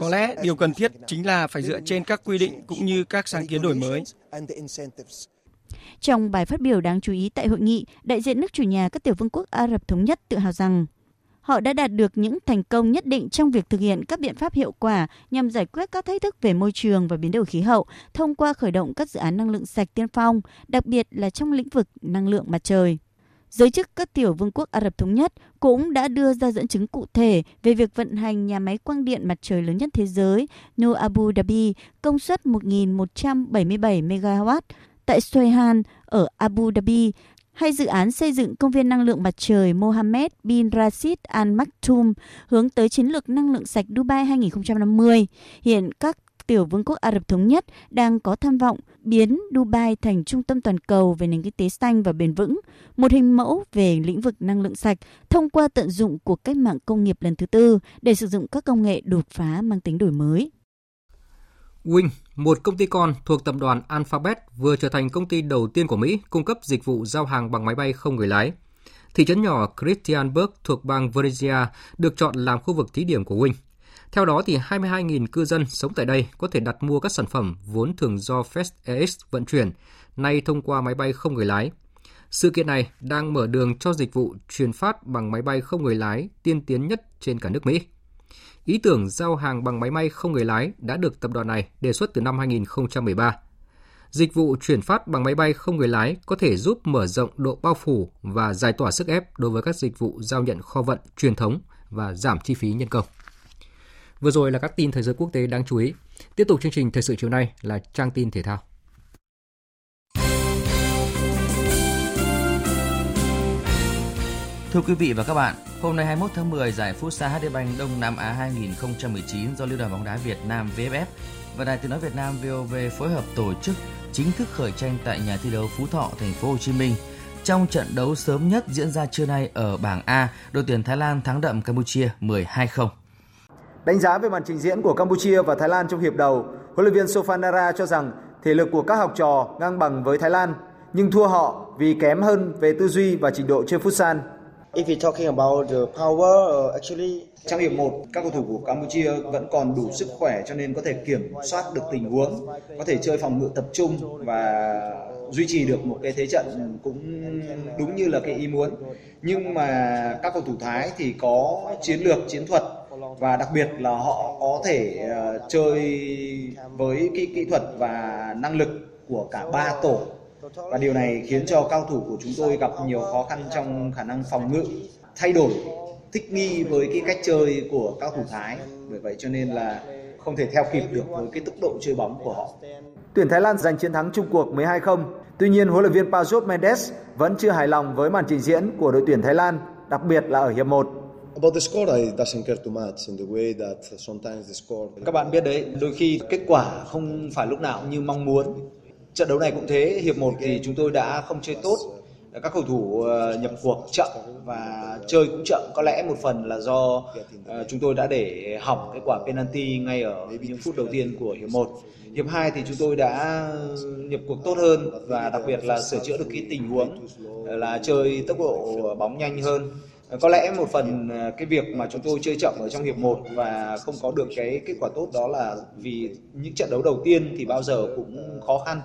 Có lẽ điều cần thiết chính là phải dựa trên các quy định cũng như các sáng kiến đổi mới. Trong bài phát biểu đáng chú ý tại hội nghị, đại diện nước chủ nhà các tiểu vương quốc Ả Rập Thống Nhất tự hào rằng họ đã đạt được những thành công nhất định trong việc thực hiện các biện pháp hiệu quả nhằm giải quyết các thách thức về môi trường và biến đổi khí hậu thông qua khởi động các dự án năng lượng sạch tiên phong, đặc biệt là trong lĩnh vực năng lượng mặt trời. Giới chức các tiểu vương quốc Ả Rập Thống Nhất cũng đã đưa ra dẫn chứng cụ thể về việc vận hành nhà máy quang điện mặt trời lớn nhất thế giới New Abu Dhabi công suất 1.177 MW tại Soihan ở Abu Dhabi hay dự án xây dựng công viên năng lượng mặt trời Mohammed bin Rashid Al Maktoum hướng tới chiến lược năng lượng sạch Dubai 2050. Hiện các tiểu vương quốc Ả Rập Thống Nhất đang có tham vọng biến Dubai thành trung tâm toàn cầu về nền kinh tế xanh và bền vững, một hình mẫu về lĩnh vực năng lượng sạch thông qua tận dụng cuộc cách mạng công nghiệp lần thứ tư để sử dụng các công nghệ đột phá mang tính đổi mới. Wing, một công ty con thuộc tập đoàn Alphabet vừa trở thành công ty đầu tiên của Mỹ cung cấp dịch vụ giao hàng bằng máy bay không người lái. Thị trấn nhỏ Christiansburg thuộc bang Virginia được chọn làm khu vực thí điểm của Wing. Theo đó, thì 22.000 cư dân sống tại đây có thể đặt mua các sản phẩm vốn thường do FedEx vận chuyển, nay thông qua máy bay không người lái. Sự kiện này đang mở đường cho dịch vụ truyền phát bằng máy bay không người lái tiên tiến nhất trên cả nước Mỹ. Ý tưởng giao hàng bằng máy bay không người lái đã được tập đoàn này đề xuất từ năm 2013. Dịch vụ chuyển phát bằng máy bay không người lái có thể giúp mở rộng độ bao phủ và giải tỏa sức ép đối với các dịch vụ giao nhận kho vận truyền thống và giảm chi phí nhân công. Vừa rồi là các tin thời giới quốc tế đáng chú ý. Tiếp tục chương trình thời sự chiều nay là trang tin thể thao. Thưa quý vị và các bạn, hôm nay 21 tháng 10, giải Futsal HD Bank Đông Nam Á 2019 do Liên đoàn bóng đá Việt Nam VFF và Đài Tiếng nói Việt Nam VOV phối hợp tổ chức chính thức khởi tranh tại nhà thi đấu Phú Thọ, thành phố Hồ Chí Minh. Trong trận đấu sớm nhất diễn ra trưa nay ở bảng A, đội tuyển Thái Lan thắng đậm Campuchia 12-0. Đánh giá về màn trình diễn của Campuchia và Thái Lan trong hiệp đầu, huấn luyện viên Sofanara cho rằng thể lực của các học trò ngang bằng với Thái Lan, nhưng thua họ vì kém hơn về tư duy và trình độ chơi futsal. If you're talking about the power, uh, actually trong hiệp 1, các cầu thủ của Campuchia vẫn còn đủ sức khỏe cho nên có thể kiểm soát được tình huống, có thể chơi phòng ngự tập trung và duy trì được một cái thế trận cũng đúng như là cái ý muốn. Nhưng mà các cầu thủ Thái thì có chiến lược, chiến thuật và đặc biệt là họ có thể uh, chơi với cái kỹ thuật và năng lực của cả ba tổ và điều này khiến cho cao thủ của chúng tôi gặp nhiều khó khăn trong khả năng phòng ngự thay đổi thích nghi với cái cách chơi của các thủ Thái bởi vậy cho nên là không thể theo kịp được với cái tốc độ chơi bóng của họ. Tuyển Thái Lan giành chiến thắng chung cuộc 12-0. Tuy nhiên, huấn luyện viên Pajot Mendes vẫn chưa hài lòng với màn trình diễn của đội tuyển Thái Lan, đặc biệt là ở hiệp 1. Các bạn biết đấy, đôi khi kết quả không phải lúc nào như mong muốn. Trận đấu này cũng thế, hiệp 1 thì chúng tôi đã không chơi tốt. Các cầu thủ ờ, nhập cuộc chậm và chơi cũng chậm. Có lẽ một phần là do ờ, chúng tôi đã để hỏng cái quả penalty ngay ở những phút đầu tiên của hiệp 1. Hiệp 2 thì chúng tôi đã ờ, nhập cuộc tốt hơn và đặc biệt là sửa chữa được cái tình huống là chơi tốc độ bóng nhanh hơn có lẽ một phần ờ, cái việc mà chúng tôi chơi chậm ở trong hiệp 1 và không có được cái kết quả tốt đó là vì những trận đấu đầu tiên thì bao giờ cũng khó khăn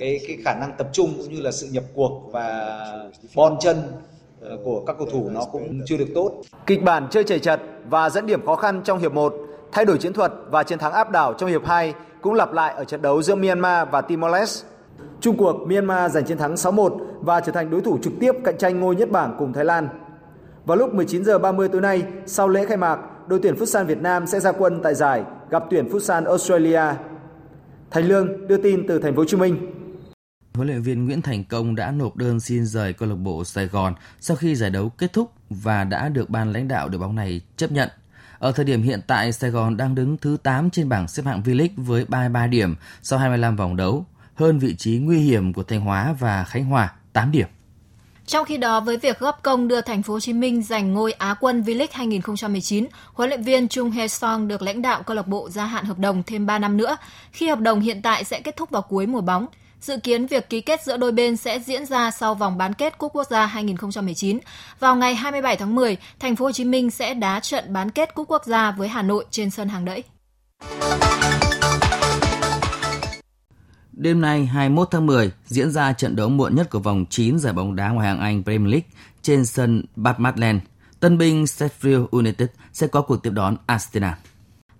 cái cái khả năng tập trung cũng như là sự nhập cuộc và bon chân ờ, của các cầu thủ nó cũng chưa được tốt. Kịch bản chơi chảy chật và dẫn điểm khó khăn trong hiệp 1, thay đổi chiến thuật và chiến thắng áp đảo trong hiệp 2 cũng lặp lại ở trận đấu giữa Myanmar và Timor-Leste. Trung cuộc Myanmar giành chiến thắng 6-1 và trở thành đối thủ trực tiếp cạnh tranh ngôi nhất bảng cùng Thái Lan. Vào lúc 19 giờ 30 tối nay, sau lễ khai mạc, đội tuyển Futsal Việt Nam sẽ ra quân tại giải gặp tuyển Futsal Australia. Thành Lương đưa tin từ thành phố Hồ Chí Minh. Huấn luyện viên Nguyễn Thành Công đã nộp đơn xin rời câu lạc bộ Sài Gòn sau khi giải đấu kết thúc và đã được ban lãnh đạo đội bóng này chấp nhận. Ở thời điểm hiện tại, Sài Gòn đang đứng thứ 8 trên bảng xếp hạng V-League với 33 điểm sau 25 vòng đấu, hơn vị trí nguy hiểm của Thanh Hóa và Khánh Hòa 8 điểm. Trong khi đó, với việc góp công đưa Thành phố Hồ Chí Minh giành ngôi Á quân V-League 2019, huấn luyện viên Chung Hae Song được lãnh đạo câu lạc bộ gia hạn hợp đồng thêm 3 năm nữa, khi hợp đồng hiện tại sẽ kết thúc vào cuối mùa bóng. Dự kiến việc ký kết giữa đôi bên sẽ diễn ra sau vòng bán kết Cúp Quốc gia 2019. Vào ngày 27 tháng 10, Thành phố Hồ Chí Minh sẽ đá trận bán kết Cúp Quốc gia với Hà Nội trên sân hàng đẫy. Đêm nay 21 tháng 10 diễn ra trận đấu muộn nhất của vòng 9 giải bóng đá ngoại hạng Anh Premier League trên sân Batmadland. Tân binh Sheffield United sẽ có cuộc tiếp đón Arsenal.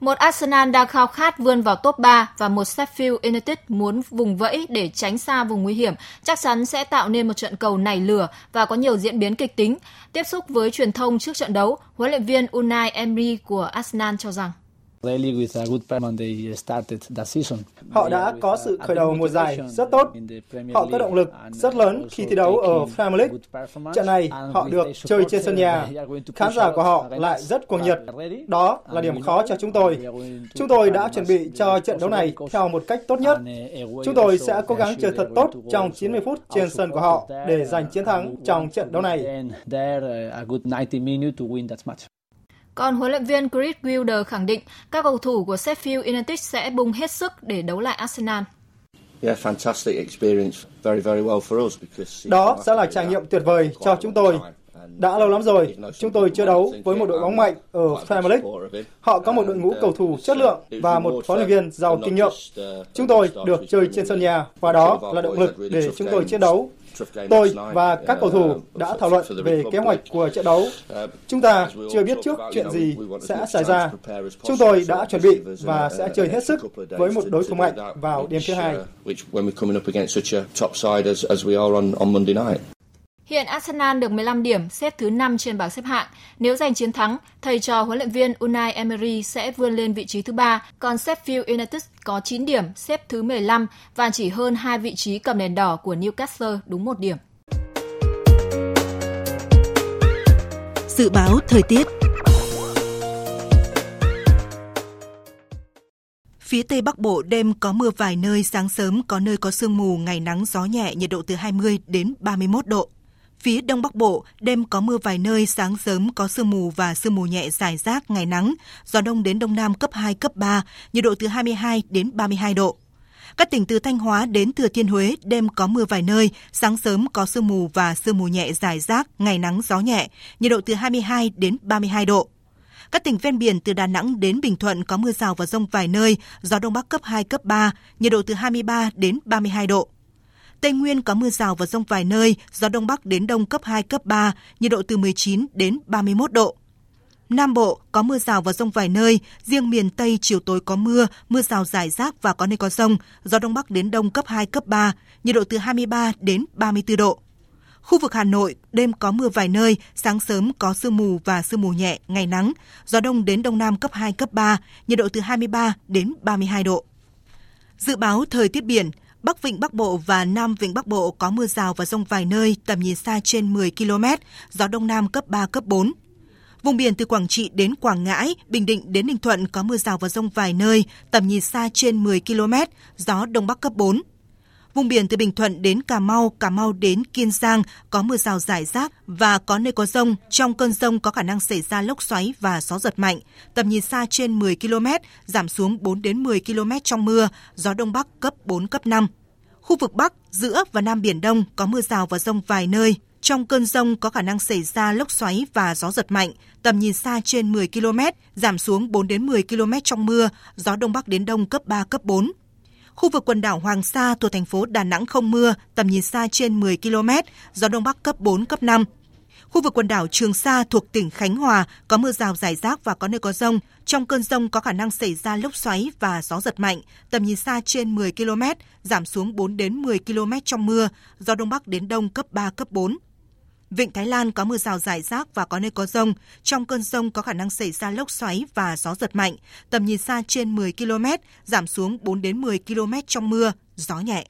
Một Arsenal đang khao khát vươn vào top 3 và một Sheffield United muốn vùng vẫy để tránh xa vùng nguy hiểm chắc chắn sẽ tạo nên một trận cầu nảy lửa và có nhiều diễn biến kịch tính. Tiếp xúc với truyền thông trước trận đấu, huấn luyện viên Unai Emery của Arsenal cho rằng Họ đã có sự khởi đầu mùa giải rất tốt. Họ có động lực rất lớn khi thi đấu ở Premier League. Trận này họ được chơi trên sân nhà. Khán giả của họ lại rất cuồng nhiệt. Đó là điểm khó cho chúng tôi. Chúng tôi đã chuẩn bị cho trận đấu này theo một cách tốt nhất. Chúng tôi sẽ cố gắng chơi thật tốt trong 90 phút trên sân của họ để giành chiến thắng trong trận đấu này. Còn huấn luyện viên Chris Wilder khẳng định các cầu thủ của Sheffield United sẽ bung hết sức để đấu lại Arsenal. Đó sẽ là trải nghiệm tuyệt vời cho chúng tôi. Đã lâu lắm rồi, chúng tôi chưa đấu với một đội bóng mạnh ở Premier League. Họ có một đội ngũ cầu thủ chất lượng và một huấn luyện viên giàu kinh nghiệm. Chúng tôi được chơi trên sân nhà và đó là động lực để chúng tôi chiến đấu Tôi và các cầu thủ đã thảo luận về kế hoạch của trận đấu. Chúng ta chưa biết trước chuyện gì sẽ xảy ra. Chúng tôi đã chuẩn bị và sẽ chơi hết sức với một đối thủ mạnh vào đêm thứ hai. Hiện Arsenal được 15 điểm, xếp thứ 5 trên bảng xếp hạng. Nếu giành chiến thắng, thầy trò huấn luyện viên Unai Emery sẽ vươn lên vị trí thứ 3, còn Sheffield United có 9 điểm, xếp thứ 15 và chỉ hơn hai vị trí cầm đèn đỏ của Newcastle đúng một điểm. Dự báo thời tiết Phía Tây Bắc Bộ đêm có mưa vài nơi, sáng sớm có nơi có sương mù, ngày nắng gió nhẹ, nhiệt độ từ 20 đến 31 độ. Phía Đông Bắc Bộ, đêm có mưa vài nơi, sáng sớm có sương mù và sương mù nhẹ dài rác, ngày nắng, gió đông đến đông nam cấp 2, cấp 3, nhiệt độ từ 22 đến 32 độ. Các tỉnh từ Thanh Hóa đến Thừa Thiên Huế, đêm có mưa vài nơi, sáng sớm có sương mù và sương mù nhẹ dài rác, ngày nắng gió nhẹ, nhiệt độ từ 22 đến 32 độ. Các tỉnh ven biển từ Đà Nẵng đến Bình Thuận có mưa rào và rông vài nơi, gió đông bắc cấp 2, cấp 3, nhiệt độ từ 23 đến 32 độ. Tây Nguyên có mưa rào và rông vài nơi, gió đông bắc đến đông cấp 2, cấp 3, nhiệt độ từ 19 đến 31 độ. Nam Bộ có mưa rào và rông vài nơi, riêng miền Tây chiều tối có mưa, mưa rào rải rác và có nơi có rông, gió đông bắc đến đông cấp 2, cấp 3, nhiệt độ từ 23 đến 34 độ. Khu vực Hà Nội, đêm có mưa vài nơi, sáng sớm có sương mù và sương mù nhẹ, ngày nắng, gió đông đến đông nam cấp 2, cấp 3, nhiệt độ từ 23 đến 32 độ. Dự báo thời tiết biển, Bắc Vịnh Bắc Bộ và Nam Vịnh Bắc Bộ có mưa rào và rông vài nơi, tầm nhìn xa trên 10 km, gió Đông Nam cấp 3, cấp 4. Vùng biển từ Quảng Trị đến Quảng Ngãi, Bình Định đến Ninh Thuận có mưa rào và rông vài nơi, tầm nhìn xa trên 10 km, gió Đông Bắc cấp 4. Vùng biển từ Bình Thuận đến Cà Mau, Cà Mau đến Kiên Giang có mưa rào rải rác và có nơi có rông. Trong cơn rông có khả năng xảy ra lốc xoáy và gió giật mạnh. Tầm nhìn xa trên 10 km, giảm xuống 4 đến 10 km trong mưa, gió Đông Bắc cấp 4, cấp 5. Khu vực Bắc, giữa và Nam Biển Đông có mưa rào và rông vài nơi. Trong cơn rông có khả năng xảy ra lốc xoáy và gió giật mạnh, tầm nhìn xa trên 10 km, giảm xuống 4 đến 10 km trong mưa, gió Đông Bắc đến Đông cấp 3, cấp 4. Khu vực quần đảo Hoàng Sa thuộc thành phố Đà Nẵng không mưa, tầm nhìn xa trên 10 km, gió Đông Bắc cấp 4, cấp 5. Khu vực quần đảo Trường Sa thuộc tỉnh Khánh Hòa có mưa rào rải rác và có nơi có rông. Trong cơn rông có khả năng xảy ra lốc xoáy và gió giật mạnh, tầm nhìn xa trên 10 km, giảm xuống 4 đến 10 km trong mưa, gió Đông Bắc đến Đông cấp 3, cấp 4. Vịnh Thái Lan có mưa rào rải rác và có nơi có rông. Trong cơn rông có khả năng xảy ra lốc xoáy và gió giật mạnh. Tầm nhìn xa trên 10 km, giảm xuống 4 đến 10 km trong mưa, gió nhẹ.